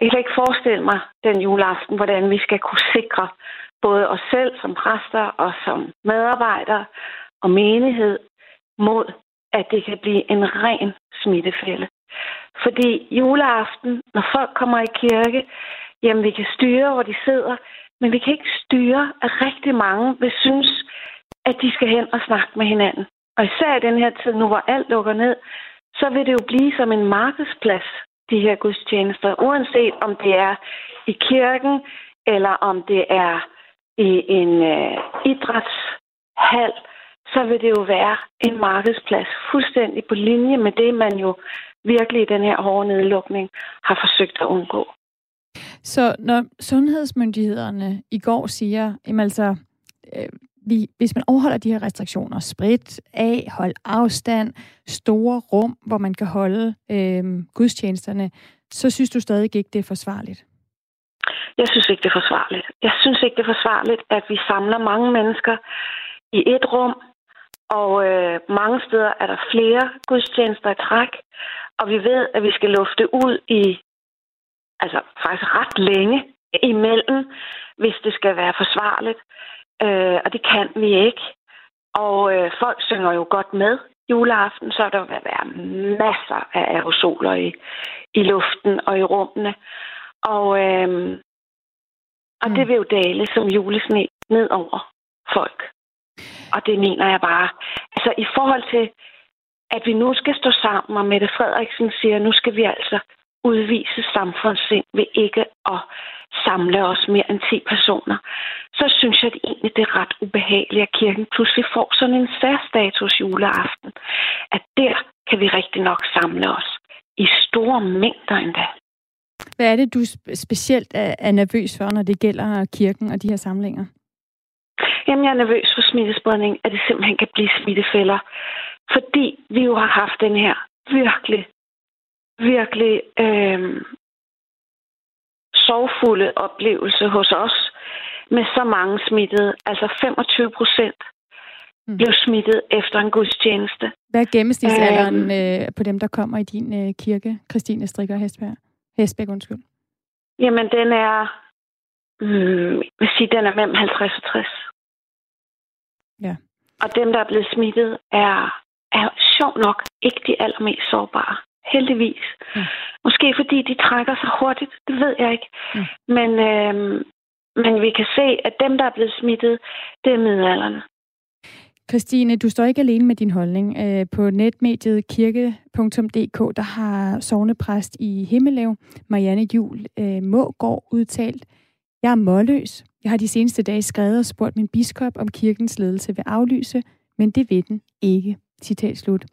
jeg kan ikke forestille mig den juleaften, hvordan vi skal kunne sikre både os selv som præster og som medarbejdere og menighed mod, at det kan blive en ren smittefælde. Fordi juleaften, når folk kommer i kirke, jamen vi kan styre, hvor de sidder, men vi kan ikke styre, at rigtig mange vil synes, at de skal hen og snakke med hinanden. Og især i den her tid nu, hvor alt lukker ned, så vil det jo blive som en markedsplads, de her gudstjenester. Uanset om det er i kirken, eller om det er i en øh, idrætshal, så vil det jo være en markedsplads fuldstændig på linje med det, man jo virkelig i den her hårde nedlukning har forsøgt at undgå. Så når sundhedsmyndighederne i går siger, jamen altså, øh, vi, hvis man overholder de her restriktioner, sprit af, hold afstand, store rum, hvor man kan holde øh, gudstjenesterne, så synes du stadig ikke, det er forsvarligt? Jeg synes ikke, det er forsvarligt. Jeg synes ikke, det er forsvarligt, at vi samler mange mennesker i et rum, Og øh, mange steder er der flere gudstjenester i træk, og vi ved, at vi skal lufte ud i altså faktisk ret længe imellem, hvis det skal være forsvarligt. Øh, og det kan vi ikke. Og øh, folk synger jo godt med juleaften, så der vil være masser af aerosoler i, i luften og i rummene. Og, øh, og mm. det vil jo dale som julesne ned over folk. Og det mener jeg bare. Altså i forhold til, at vi nu skal stå sammen, og Mette Frederiksen siger, at nu skal vi altså udvise samfundssind ved ikke at samle os mere end 10 personer, så synes jeg at egentlig, det er ret ubehageligt, at kirken pludselig får sådan en særstatus juleaften. At der kan vi rigtig nok samle os i store mængder endda. Hvad er det, du specielt er nervøs for, når det gælder kirken og de her samlinger? Jamen, jeg er nervøs for smittespredning, at det simpelthen kan blive smittefælder. Fordi vi jo har haft den her virkelig, virkelig øh, sorgfulde oplevelse hos os med så mange smittede. Altså 25 procent mm. blev smittet efter en gudstjeneste. Hvad er gennemsnitsalderen øhm, øh, på dem, der kommer i din øh, kirke, Christine Strikker Hestberg? Hestbæk, undskyld. Jamen, den er, mm, vil sige, den er mellem 50 og 60. Ja. Og dem, der er blevet smittet, er, er sjov nok ikke de allermest sårbare. Heldigvis. Ja. Måske fordi de trækker sig hurtigt, det ved jeg ikke. Ja. Men, øh, men vi kan se, at dem, der er blevet smittet, det er middelalderne. Christine, du står ikke alene med din holdning. Øh, på netmediet kirke.dk, der har sovnepræst i Himmelev, Marianne Jul øh, Mågård, udtalt, jeg er målløs. Jeg har de seneste dage skrevet og spurgt min biskop, om kirkens ledelse vil aflyse, men det vil den ikke. Citat slut.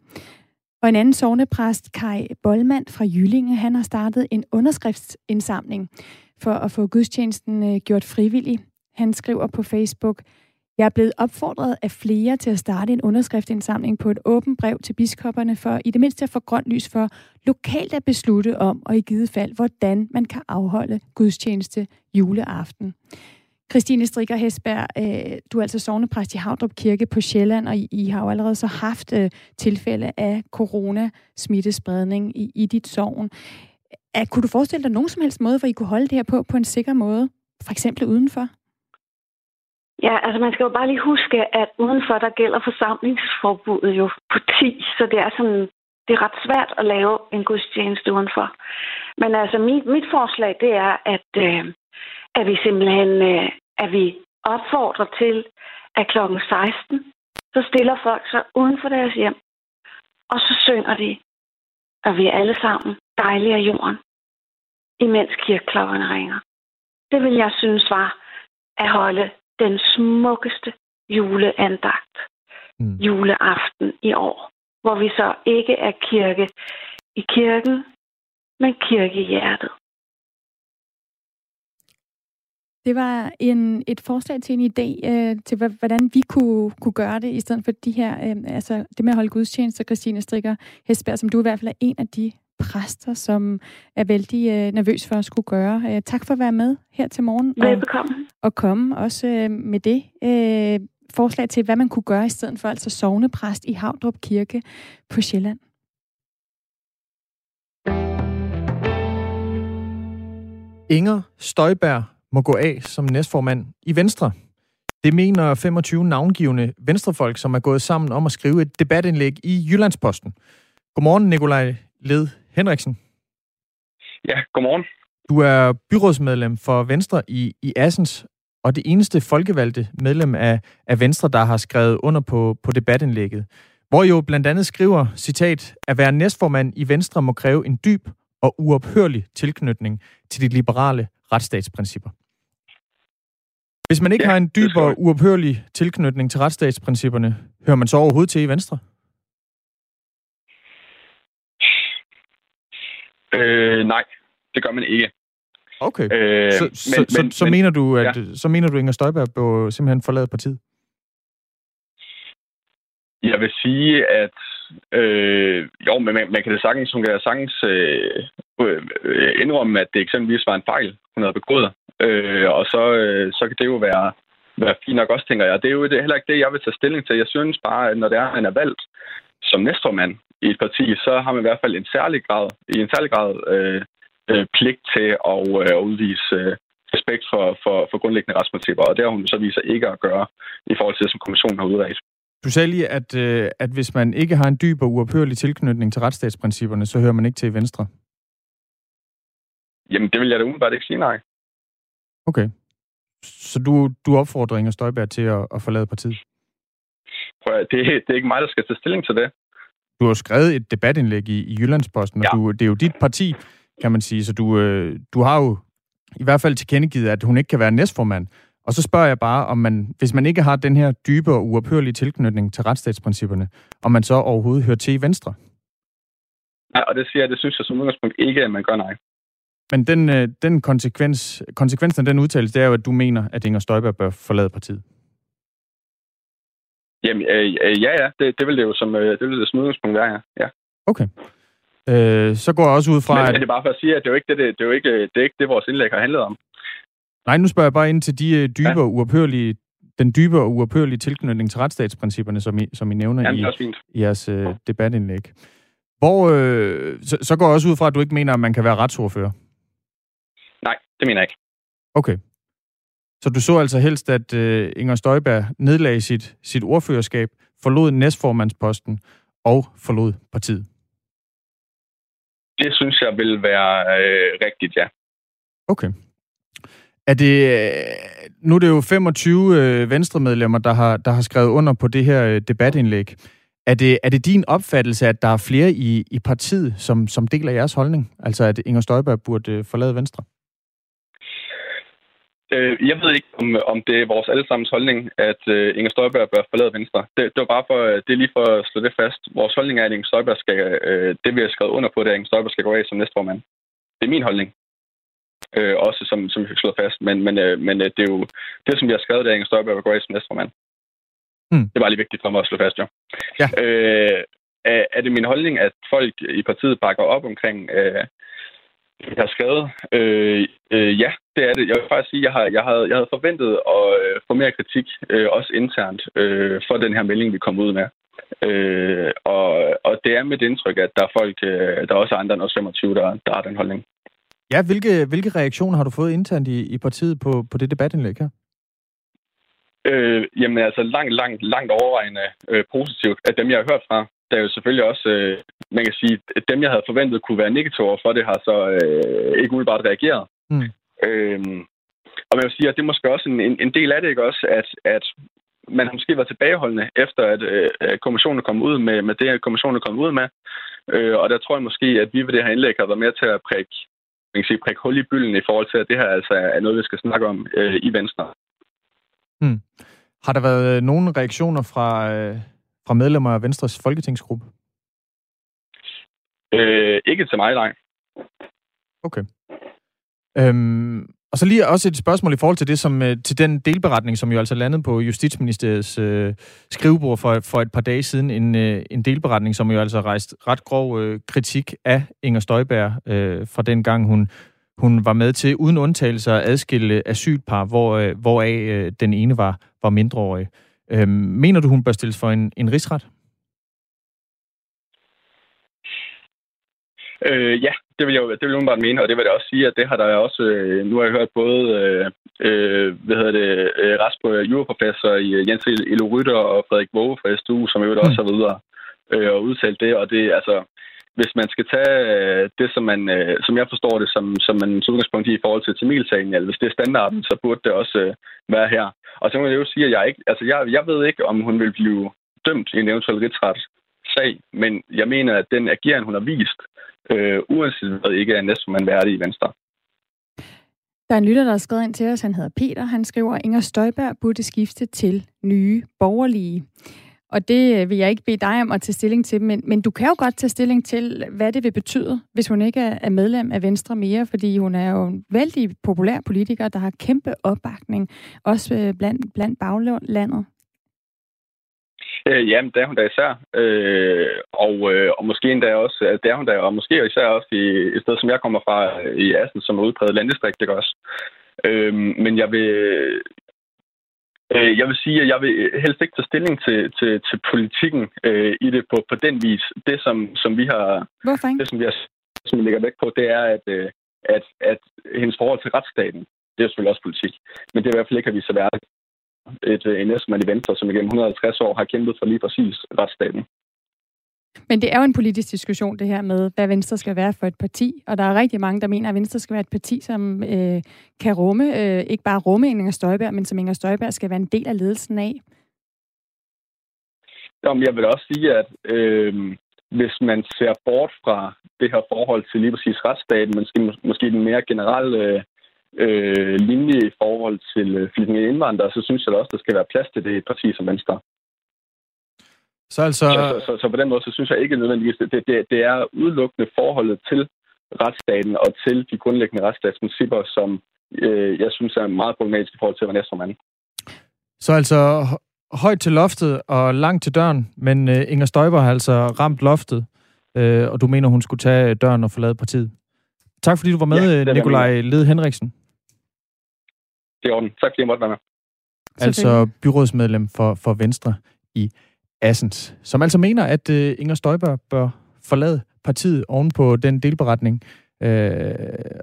Og en anden sovnepræst, Kai Bollmann fra Jyllinge, han har startet en underskriftsindsamling for at få gudstjenesten øh, gjort frivillig. Han skriver på Facebook, jeg er blevet opfordret af flere til at starte en underskriftsindsamling på et åbent brev til biskopperne for i det mindste at få grønt lys for lokalt at beslutte om, og i givet fald, hvordan man kan afholde gudstjeneste juleaften. Christine Strikker Hesberg, øh, du er altså sovnepræst i Havdrup Kirke på Sjælland, og I har jo allerede så haft øh, tilfælde af corona-smittespredning i, i dit sovn. kunne du forestille dig nogen som helst måde, hvor I kunne holde det her på på en sikker måde? For eksempel udenfor? Ja, altså man skal jo bare lige huske, at udenfor der gælder forsamlingsforbuddet jo på 10, så det er sådan, det er ret svært at lave en gudstjeneste udenfor. Men altså mit, mit forslag, det er, at, øh, at vi simpelthen øh, at vi opfordrer til, at klokken 16, så stiller folk sig uden for deres hjem, og så synger de, og vi er alle sammen dejlige af jorden, imens kirkeklokkerne ringer. Det vil jeg synes var at holde den smukkeste juleandagt mm. juleaften i år, hvor vi så ikke er kirke i kirken, men kirke i hjertet. Det var en, et forslag til en idé øh, til, hvordan vi kunne, kunne gøre det, i stedet for de her, øh, altså det med at holde gudstjenester, Christine Strikker Hesberg, som du i hvert fald er en af de præster, som er vældig øh, nervøs for at skulle gøre. Øh, tak for at være med her til morgen. Velbekomme. Og, og komme også øh, med det øh, forslag til, hvad man kunne gøre i stedet for altså sovnepræst i Havdrup Kirke på Sjælland. Inger Støjberg må gå af som næstformand i Venstre. Det mener 25 navngivende venstrefolk, som er gået sammen om at skrive et debatindlæg i Jyllandsposten. Godmorgen, Nikolaj Led Henriksen. Ja, godmorgen. Du er byrådsmedlem for Venstre i, i Assens, og det eneste folkevalgte medlem af, af Venstre, der har skrevet under på, på debatindlægget, hvor jo blandt andet skriver, citat, at være næstformand i Venstre må kræve en dyb og uophørlig tilknytning til de liberale retsstatsprincipper. Hvis man ikke ja, har en dyb og uophørlig tilknytning til retsstatsprincipperne, hører man så overhovedet til i Venstre? Øh, nej, det gør man ikke. Okay. Øh, så, men, så, men, så, så, men, mener du, at ja. så mener du, Inger Støjberg bør simpelthen forlade partiet? Jeg vil sige, at øh, jo, men man, man kan det sagtens, hun kan sagtens øh, øh, indrømme, at det eksempelvis var en fejl, hun havde begået. Øh, og så, øh, så kan det jo være være fint nok også, tænker jeg. Det er jo det, heller ikke det, jeg vil tage stilling til. Jeg synes bare, at når det er, at man er valgt som næstformand i et parti, så har man i hvert fald en særlig grad, i en særlig grad øh, øh, pligt til at, øh, udvise øh, respekt for, for, for grundlæggende retsprincipper, og det har hun så viser ikke at gøre i forhold til det, som kommissionen har udredt. Du sagde lige, at, øh, at hvis man ikke har en dyb og uophørlig tilknytning til retsstatsprincipperne, så hører man ikke til i Venstre. Jamen, det vil jeg da umiddelbart ikke sige, nej. Okay. Så du, du opfordrer Inger Støjberg til at, at forlade partiet? Prøv at, det, det er ikke mig, der skal tage stilling til det. Du har skrevet et debatindlæg i, i Jyllandsposten, og ja. du, det er jo dit parti, kan man sige, så du, øh, du har jo i hvert fald tilkendegivet, at hun ikke kan være næstformand. Og så spørger jeg bare, om man, hvis man ikke har den her dybe og uophørlige tilknytning til retsstatsprincipperne, om man så overhovedet hører til i Venstre? Nej, og det siger jeg, det synes jeg som udgangspunkt ikke, at man gør nej. Men den, øh, den konsekvens, konsekvensen af den udtalelse, det er jo, at du mener, at Inger Støjberg bør forlade partiet. Jamen, øh, øh, ja, ja. Det, det vil det jo som, øh, det vil det som udgangspunkt være, ja. ja. Okay. Øh, så går jeg også ud fra... Men, at... det er bare for at sige, at det er jo ikke det, det, det, er jo ikke, det, er ikke det vores indlæg har handlet om. Nej, nu spørger jeg bare ind til de øh, dybe ja. og uophørlige, den dybe og uophørlige tilknytning til retsstatsprincipperne, som I, som I nævner Jamen, i, i jeres øh, debatindlæg. Hvor, øh, så, så går jeg også ud fra, at du ikke mener, at man kan være retsordfører. Det mener jeg ikke. Okay. Så du så altså helst, at øh, Inger Støjberg nedlagde sit, sit ordførerskab, forlod næstformandsposten og forlod partiet? Det synes jeg vil være øh, rigtigt, ja. Okay. Er det, øh, nu er det jo 25 øh, venstremedlemmer, der har, der har skrevet under på det her øh, debatindlæg. Er det, er det din opfattelse, at der er flere i, i partiet, som, som deler jeres holdning? Altså, at Inger Støjberg burde forlade Venstre? Øh, jeg ved ikke, om, om det er vores allesammens holdning, at uh, Inger Støjberg bør forlade Venstre. Det, det var bare for, det er lige for at slå det fast. Vores holdning er, at Inger Støjberg skal, uh, det vi har skrevet under på, det er, at Inger Støjberg skal gå af som næstformand. Det er min holdning. Uh, også som, som vi fik slået fast. Men, men, uh, men uh, det er jo det, som vi har skrevet, det er, at Inger Støjberg vil gå af som næstformand. Mm. Det var lige vigtigt for mig at slå fast, jo. Ja. Uh, er, er det min holdning, at folk i partiet bakker op omkring uh, jeg har skrevet. Øh, øh, ja, det er det. Jeg vil faktisk sige, at jeg, har, jeg, havde, jeg havde forventet at øh, få mere kritik, øh, også internt, øh, for den her melding, vi kom ud med. Øh, og, og det er mit indtryk, at der er folk, øh, der er også andre end os 25, der, der har den holdning. Ja, hvilke, hvilke reaktioner har du fået internt i, i partiet på, på det debatindlæg her? Øh, jamen altså langt, langt, langt overvejende øh, positivt af dem, jeg har hørt fra der er jo selvfølgelig også, øh, man kan sige, at dem, jeg havde forventet kunne være negative for det, har så øh, ikke umiddelbart reageret. Mm. Øhm, og man vil sige, at det er måske også en, en, en del af det, ikke også, at, at man har måske været tilbageholdende efter, at, øh, kommissionen kommet ud med, med det, at kommissionen er kommet ud med. Øh, og der tror jeg måske, at vi ved det her indlæg har været med til at prikke, man kan sige, prikke hul i bylden i forhold til, at det her altså er noget, vi skal snakke om øh, i Venstre. Mm. Har der været øh, nogle reaktioner fra, øh, fra medlemmer af Venstres folketingsgruppe? Øh, ikke til mig, nej. Okay. Øhm, og så lige også et spørgsmål i forhold til det, som øh, til den delberetning, som jo altså landede på Justitsministeriets øh, skrivebord for, for et par dage siden. En, øh, en delberetning, som jo altså rejst ret grov øh, kritik af Inger Støjberg øh, fra den gang, hun, hun var med til uden undtagelser at adskille asylpar, hvor, øh, hvoraf øh, den ene var, var mindreårig. Øh, mener du, hun bør stilles for en, en rigsret? Øh, ja, det vil jeg det vil bare mene, og det vil jeg også sige, at det har der også, øh, nu har jeg hørt både, øh, øh hvad hedder det, øh, Raspo, juraprofessor i Jens Elo Rytter og Frederik Våge fra SDU, som jo også har videre øh, og udtalt det, og det, altså, hvis man skal tage øh, det, som, man, øh, som jeg forstår det, som, som man udgangspunkt i i forhold til Tamilsagen, altså hvis det er standarden, så burde det også øh, være her. Og så må jeg jo sige, at jeg, ikke, altså jeg, jeg ved ikke, om hun vil blive dømt i en eventuel rigsret sag, men jeg mener, at den ageren, hun har vist, øh, uanset hvad, ikke er næstformand værdig i Venstre. Der er en lytter, der har skrevet ind til os. Han hedder Peter. Han skriver, at Inger Støjberg burde skifte til nye borgerlige. Og det øh, vil jeg ikke bede dig om at tage stilling til, men, men du kan jo godt tage stilling til, hvad det vil betyde, hvis hun ikke er medlem af Venstre mere, fordi hun er jo en vældig populær politiker, der har kæmpe opbakning, også øh, blandt, blandt baglandet. Øh, jamen, det er hun da især. Øh, og, øh, og måske endda også, det er hun da, og måske især også i et sted, som jeg kommer fra, i Assen, som er udpræget landdistrikt, ikke også? Øh, men jeg vil, Øh, jeg vil sige, at jeg vil helst ikke tage stilling til, til, til politikken øh, i det på, på den vis. Det, som, som vi har... Hvorfor ikke? Det, som vi, har, som vi lægger vægt på, det er, at, øh, at, at hendes forhold til retsstaten, det er selvfølgelig også politik. Men det er i hvert fald ikke, at vi så være et, en næstmand i Venstre, som igennem 150 år har kæmpet for lige præcis retsstaten. Men det er jo en politisk diskussion, det her med, hvad Venstre skal være for et parti. Og der er rigtig mange, der mener, at Venstre skal være et parti, som øh, kan rumme, øh, ikke bare rumme Inger Støjberg, men som Inger Støjberg skal være en del af ledelsen af. Jamen, jeg vil også sige, at øh, hvis man ser bort fra det her forhold til lige præcis retsstaten, men måske, måske den mere generelle øh, linje i forhold til øh, flygtninge indvandrere, så synes jeg da også, der skal være plads til det i et parti som Venstre. Så altså... Så, så, så, så på den måde, så synes jeg ikke nødvendigvis, det, det, det er udelukkende forholdet til retsstaten og til de grundlæggende retsstatsprincipper, som øh, jeg synes er meget problematisk i forhold til, hvad næstformand. Så altså højt til loftet og langt til døren, men øh, Inger Støjber har altså ramt loftet, øh, og du mener, hun skulle tage døren og forlade partiet. Tak fordi du var med, ja, Nikolaj Led Henriksen. Det er orden. Tak fordi jeg måtte være med. Altså byrådsmedlem for, for Venstre i Assens, som altså mener, at øh, Inger Støjberg bør forlade partiet oven på den delberetning øh,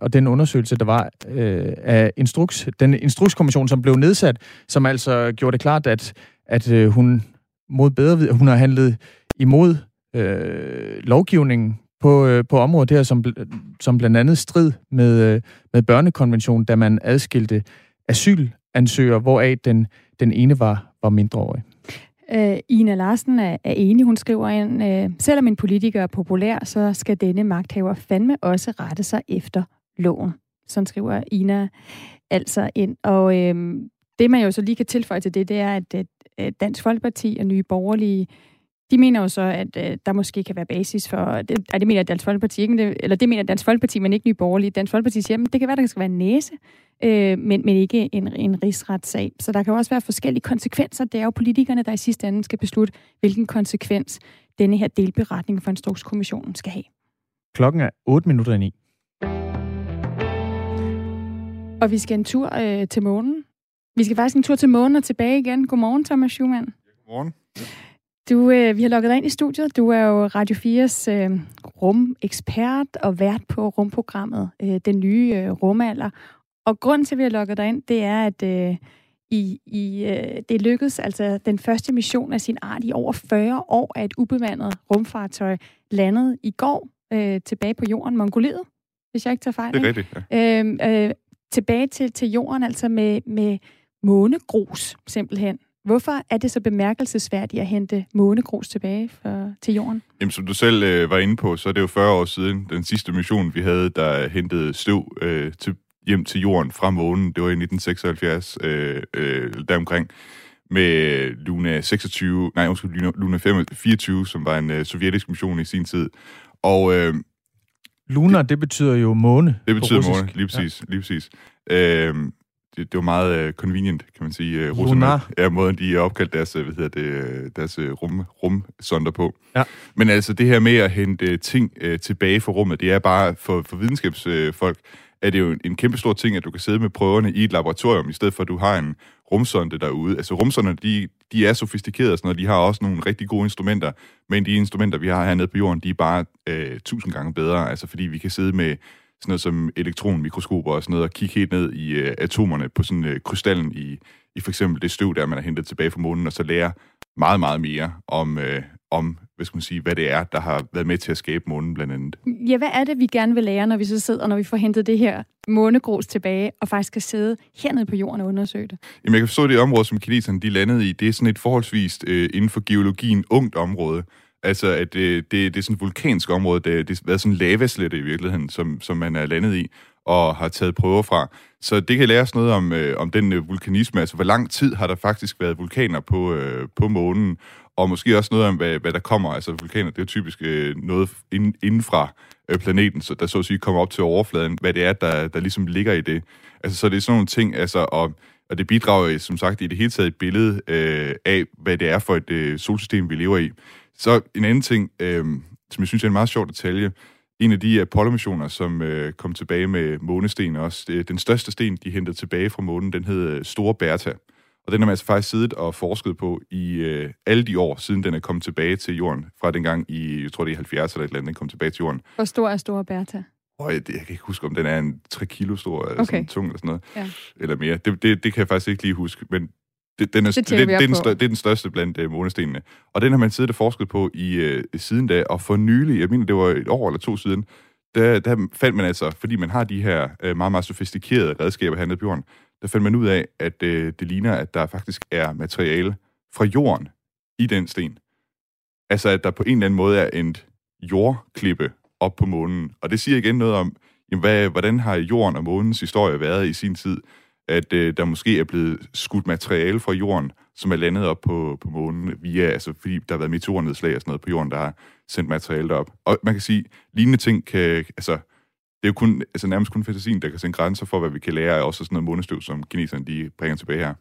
og den undersøgelse, der var øh, af instruks, den instrukskommission, som blev nedsat, som altså gjorde det klart, at, at øh, hun mod bedre hun har handlet imod øh, lovgivningen på, øh, på området her, som, som blandt andet strid med, øh, med børnekonventionen, da man adskilte asylansøgere, hvoraf den, den ene var, var mindreårig. Øh, Ina Larsen er, er enig. Hun skriver ind, øh, selvom en politiker er populær, så skal denne magthaver fandme også rette sig efter loven. Sådan skriver Ina altså ind. Og øh, det, man jo så lige kan tilføje til det, det er, at, at Dansk Folkeparti og Nye Borgerlige de mener jo så, at øh, der måske kan være basis for, det, det mener Dansk Folkeparti ikke, det, eller det mener Dansk Folkeparti, men ikke Nye Borgerlige. Dansk Folkeparti siger, at det kan være, der skal være en næse, øh, men, men ikke en, en rigsretssag. Så der kan jo også være forskellige konsekvenser. Det er jo politikerne, der i sidste ende skal beslutte, hvilken konsekvens denne her delberetning for Instrukskommissionen skal have. Klokken er 8 minutter i 9. Og vi skal en tur øh, til månen. Vi skal faktisk en tur til månen og tilbage igen. Godmorgen, Thomas Schumann. Godmorgen. Du, øh, vi har lukket dig ind i studiet. Du er jo Radio 4's øh, rumekspert og vært på rumprogrammet øh, Den Nye øh, Rumalder. Og grunden til, at vi har lukket dig ind, det er, at øh, i, i, øh, det lykkedes altså den første mission af sin art i over 40 år af et ubemandet rumfartøj landet i går øh, tilbage på jorden, Mongoliet, hvis jeg ikke tager fejl. Det er rigtigt, ja. Øh, øh, tilbage til, til jorden, altså med, med månegrus simpelthen. Hvorfor er det så bemærkelsesværdigt at hente månegrus tilbage for, til jorden? Jamen, som du selv øh, var inde på, så er det jo 40 år siden den sidste mission, vi havde, der hentede støv øh, til, hjem til jorden fra månen. Det var i 1976, øh, øh, deromkring, med Luna 26, nej, undskyld, Luna 24, som var en øh, sovjetisk mission i sin tid. Og... Øh, Luna, det, det betyder jo måne. Det betyder måne, lige præcis. Ja. Lige præcis. Øh, det, det var meget uh, convenient, kan man sige. Uh, russerne, ja, måden de er opkaldt deres, hvad hedder det, deres rum, rumsonder på. Ja. Men altså det her med at hente ting uh, tilbage fra rummet, det er bare for, for videnskabsfolk, er det jo en, kæmpe stor ting, at du kan sidde med prøverne i et laboratorium, i stedet for at du har en rumsonde derude. Altså rumsonderne, de, de er sofistikerede, sådan, noget. de har også nogle rigtig gode instrumenter, men de instrumenter, vi har hernede på jorden, de er bare uh, tusind gange bedre, altså fordi vi kan sidde med sådan noget som elektronmikroskoper og sådan noget, og kigge helt ned i øh, atomerne på sådan øh, krystallen i, i for eksempel det støv, der man har hentet tilbage fra månen, og så lære meget, meget mere om, øh, om hvad, skal man sige, hvad det er, der har været med til at skabe månen blandt andet. Ja, hvad er det, vi gerne vil lære, når vi så sidder, når vi får hentet det her månegrus tilbage, og faktisk kan sidde hernede på jorden og undersøge det? Jamen, jeg kan forstå, at det område, som kineserne de landede i, det er sådan et forholdsvis øh, inden for geologien ungt område. Altså, at det, det, det er sådan et vulkansk område, det, det har været sådan en lavaslette i virkeligheden, som, som man er landet i og har taget prøver fra. Så det kan lære os noget om, øh, om den øh, vulkanisme, altså hvor lang tid har der faktisk været vulkaner på, øh, på månen, og måske også noget om, hvad, hvad der kommer. Altså vulkaner, det er jo typisk øh, noget ind, inden fra øh, planeten, så der så at sige kommer op til overfladen, hvad det er, der, der ligesom ligger i det. Altså, så det er sådan nogle ting, altså, og, og det bidrager øh, som sagt i det hele taget et billede øh, af, hvad det er for et øh, solsystem, vi lever i. Så en anden ting, øh, som jeg synes er en meget sjov detalje, en af de Apollo-missioner, som øh, kom tilbage med månesten også, det, den største sten, de hentede tilbage fra månen, den hed øh, Store Bertha. Og den har man altså faktisk siddet og forsket på i øh, alle de år, siden den er kommet tilbage til jorden. Fra dengang i, jeg tror det er 70 eller et eller andet, den kom tilbage til jorden. Hvor stor er Store Bertha? Og jeg, jeg kan ikke huske, om den er en 3 kilo stor, eller Okay. sådan tung eller sådan noget. Ja. Eller mere. Det, det, det kan jeg faktisk ikke lige huske, men det, den er, Det det, det, er den stør, det er den største blandt øh, månestenene. Og den har man siddet og forsket på i øh, siden da, og for nylig, jeg mener, det var et år eller to siden, der, der fandt man altså, fordi man har de her øh, meget, meget sofistikerede redskaber hernede på jorden, der fandt man ud af, at øh, det ligner, at der faktisk er materiale fra jorden i den sten. Altså, at der på en eller anden måde er en jordklippe op på månen. Og det siger igen noget om, jamen, hvad, hvordan har jorden og månens historie været i sin tid, at øh, der måske er blevet skudt materiale fra jorden, som er landet op på, på månen, via, altså, fordi der har været meteornedslag og sådan noget på jorden, der har sendt materiale derop. Og man kan sige, lignende ting kan, altså, det er jo kun, altså nærmest kun fantasien, der kan sætte grænser for, hvad vi kan lære af også sådan noget månestøv, som kineserne de bringer tilbage her.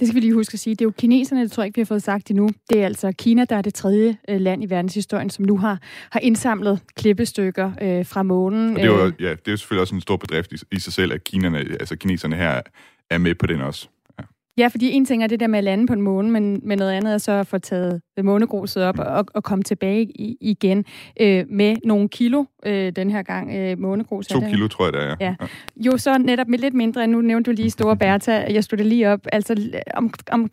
Det skal vi lige huske at sige. Det er jo kineserne, det tror jeg ikke, vi har fået sagt endnu. Det er altså Kina, der er det tredje øh, land i verdenshistorien, som nu har, har indsamlet klippestykker øh, fra månen. Og det er jo, Øh, ja, det er jo selvfølgelig også en stor bedrift i, i sig selv, at kinerne, altså kineserne her er med på den også. Ja, fordi en ting er det der med at lande på en måne, men, men noget andet er så at få taget månegruset op og, og komme tilbage i, igen øh, med nogle kilo øh, den her gang. Øh, månegrus. To kilo, tror jeg, det er. Ja. Jo, så netop med lidt mindre, end nu nævnte du lige Store Bertha, jeg stod det lige op, altså om, om,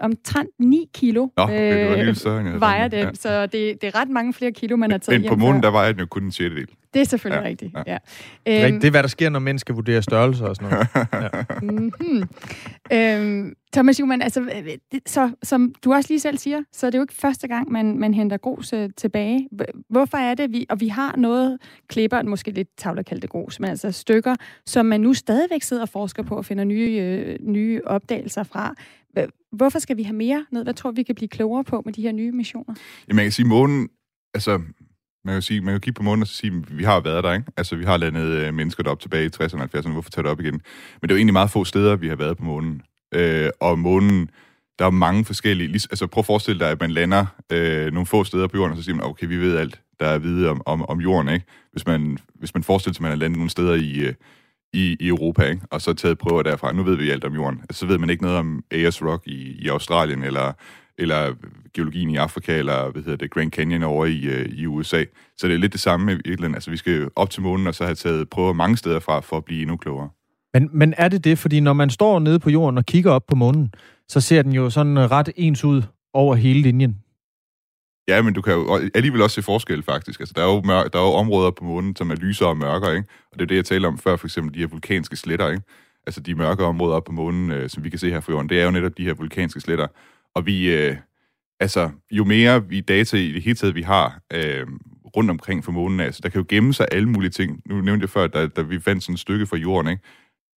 omtrent 9 kilo Nå, okay, det var jeg havde vejer den, så det, det er ret mange flere kilo, man har taget Men på månen, der vejer den jo kun en sjettedel. Det er selvfølgelig Ja, rigtigt, ja. ja. Ja. Øhm, Det er, hvad der sker, når mænd skal vurdere størrelser og sådan noget. Ja. Mm-hmm. Øhm, Thomas Jumann, altså, øh, øh, så, som du også lige selv siger, så er det jo ikke første gang, man, man henter grus øh, tilbage. Hvorfor er det, vi, og vi har noget klipper, måske lidt tavler kaldt grus, men altså stykker, som man nu stadigvæk sidder og forsker på og finder nye, øh, nye opdagelser fra. Hvorfor skal vi have mere ned? Hvad tror vi kan blive klogere på med de her nye missioner? Jamen, jeg kan sige, månen, altså, man kan, sige, man kan kigge på månen og så sige, at vi har været der, ikke? Altså, vi har landet øh, mennesker derop tilbage i 60'erne og 70'erne, hvorfor tage det op igen? Men det er jo egentlig meget få steder, vi har været på månen. Øh, og månen, der er mange forskellige, Liges, altså prøv at forestille dig, at man lander øh, nogle få steder på jorden, og så siger man, okay, vi ved alt, der er at vide om, om, om jorden, ikke? Hvis man, hvis man forestiller sig, at man har landet nogle steder i, øh, i, i Europa, ikke? og så taget prøver derfra. Nu ved vi alt om jorden. Altså, så ved man ikke noget om Ayers Rock i, i Australien, eller, eller geologien i Afrika, eller hvad hedder det, Grand Canyon over i, øh, i USA. Så det er lidt det samme i virkeligheden. Altså, vi skal op til månen, og så have taget prøver mange steder fra, for at blive endnu klogere. Men, men er det det? Fordi når man står nede på jorden og kigger op på månen, så ser den jo sådan øh, ret ens ud over hele linjen. Ja, men du kan jo alligevel også se forskel, faktisk. Altså, der er jo, mør- der er jo områder på månen, som er lysere og mørkere, ikke? Og det er det, jeg talte om før, for eksempel de her vulkanske sletter, ikke? Altså, de mørke områder på månen, øh, som vi kan se her fra jorden, det er jo netop de her vulkanske sletter. Og vi, øh, altså, jo mere vi data i det hele taget, vi har øh, rundt omkring for månen, altså, der kan jo gemme sig alle mulige ting. Nu nævnte jeg før, da, da vi fandt sådan et stykke fra jorden, ikke?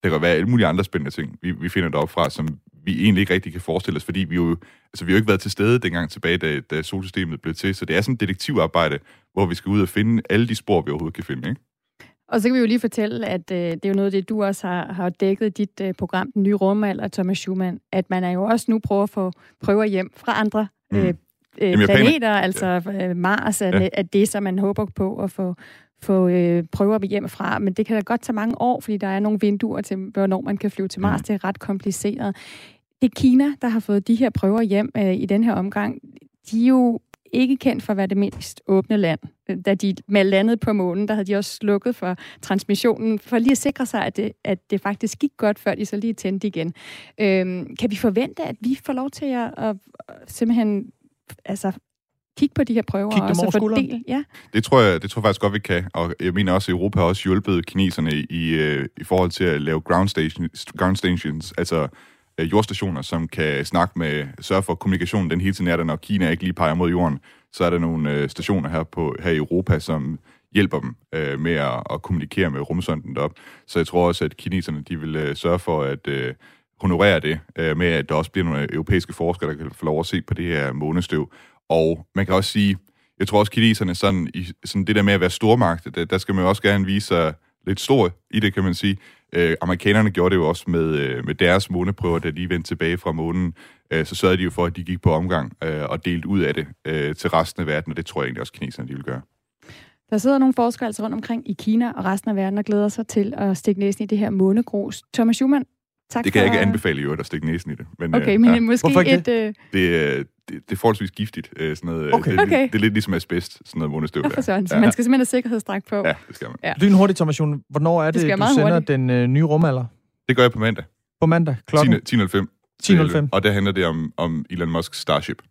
Der kan være alle mulige andre spændende ting, vi, vi finder deroppe fra, som vi egentlig ikke rigtig kan forestille os, fordi vi jo, altså, vi har jo ikke været til stede dengang tilbage, da, da solsystemet blev til. Så det er sådan et detektivarbejde, hvor vi skal ud og finde alle de spor, vi overhovedet kan finde. Ikke? Og så kan vi jo lige fortælle, at øh, det er jo noget af det, du også har, har dækket i dit øh, program, Den Nye Rumalder, Thomas Schumann, at man er jo også nu prøver at få prøver hjem fra andre øh, øh, Jamen, jeg planeter, altså øh, Mars er, Ja. ja. det, som man håber på at få, få øh, prøver hjem fra. Men det kan da godt tage mange år, fordi der er nogle vinduer til, hvornår man kan flyve til Mars. Mm. Det er ret kompliceret. Det er Kina, der har fået de her prøver hjem øh, i den her omgang. De er jo ikke kendt for at være det mest åbne land. Da de med landet på månen, der havde de også slukket for transmissionen, for lige at sikre sig, at det, at det faktisk gik godt, før de så lige tændte igen. Øhm, kan vi forvente, at vi får lov til at, at, simpelthen altså, kigge på de her prøver dem og så fordele? Ja. Det tror, jeg, det tror jeg faktisk godt, vi kan. Og jeg mener også, at Europa har også hjulpet kineserne i, øh, i forhold til at lave ground, station, ground stations, altså øh, jordstationer, som kan snakke med, sørge for, kommunikationen den hele tiden er der, når Kina ikke lige peger mod jorden. Så er der nogle øh, stationer her, på, her i Europa, som hjælper dem øh, med at, at kommunikere med rumsonden derop. Så jeg tror også, at kineserne de vil øh, sørge for at øh, honorere det øh, med, at der også bliver nogle europæiske forskere, der kan få lov at se på det her månestøv. Og man kan også sige, jeg tror også, kineserne sådan, i sådan det der med at være stormagt, der, der skal man jo også gerne vise sig lidt stor i det, kan man sige. Øh, amerikanerne gjorde det jo også med, øh, med deres måneprøver, da de vendte tilbage fra månen. Øh, så sørgede de jo for, at de gik på omgang øh, og delte ud af det øh, til resten af verden, og det tror jeg egentlig også, kineserne de vil gøre. Der sidder nogle forskere altså rundt omkring i Kina og resten af verden og glæder sig til at stikke næsen i det her månegrus. Thomas Schumann, Tak det kan jeg for- ikke anbefale i øvrigt at stikke næsen i det. Men, Okay, øh, men ja. måske Hvorfor ikke et... Øh, det, er- det, det er forholdsvis giftigt. øh, Sådan noget, øh, Okay. Det, er- Okay. det, er lidt ligesom asbest, sådan noget Nå, der. for søren, ja. man skal simpelthen have sikkerhedsdragt på. ja, det skal man. Ja. Lynhurtigt, Thomas Jon, hvornår er Det det, du sender hurtigt. den øh, nye rumalder? Det gør jeg på mandag. På mandag klokken 10.05. 10.05. Og der handler det om, om Elon Musk Starship.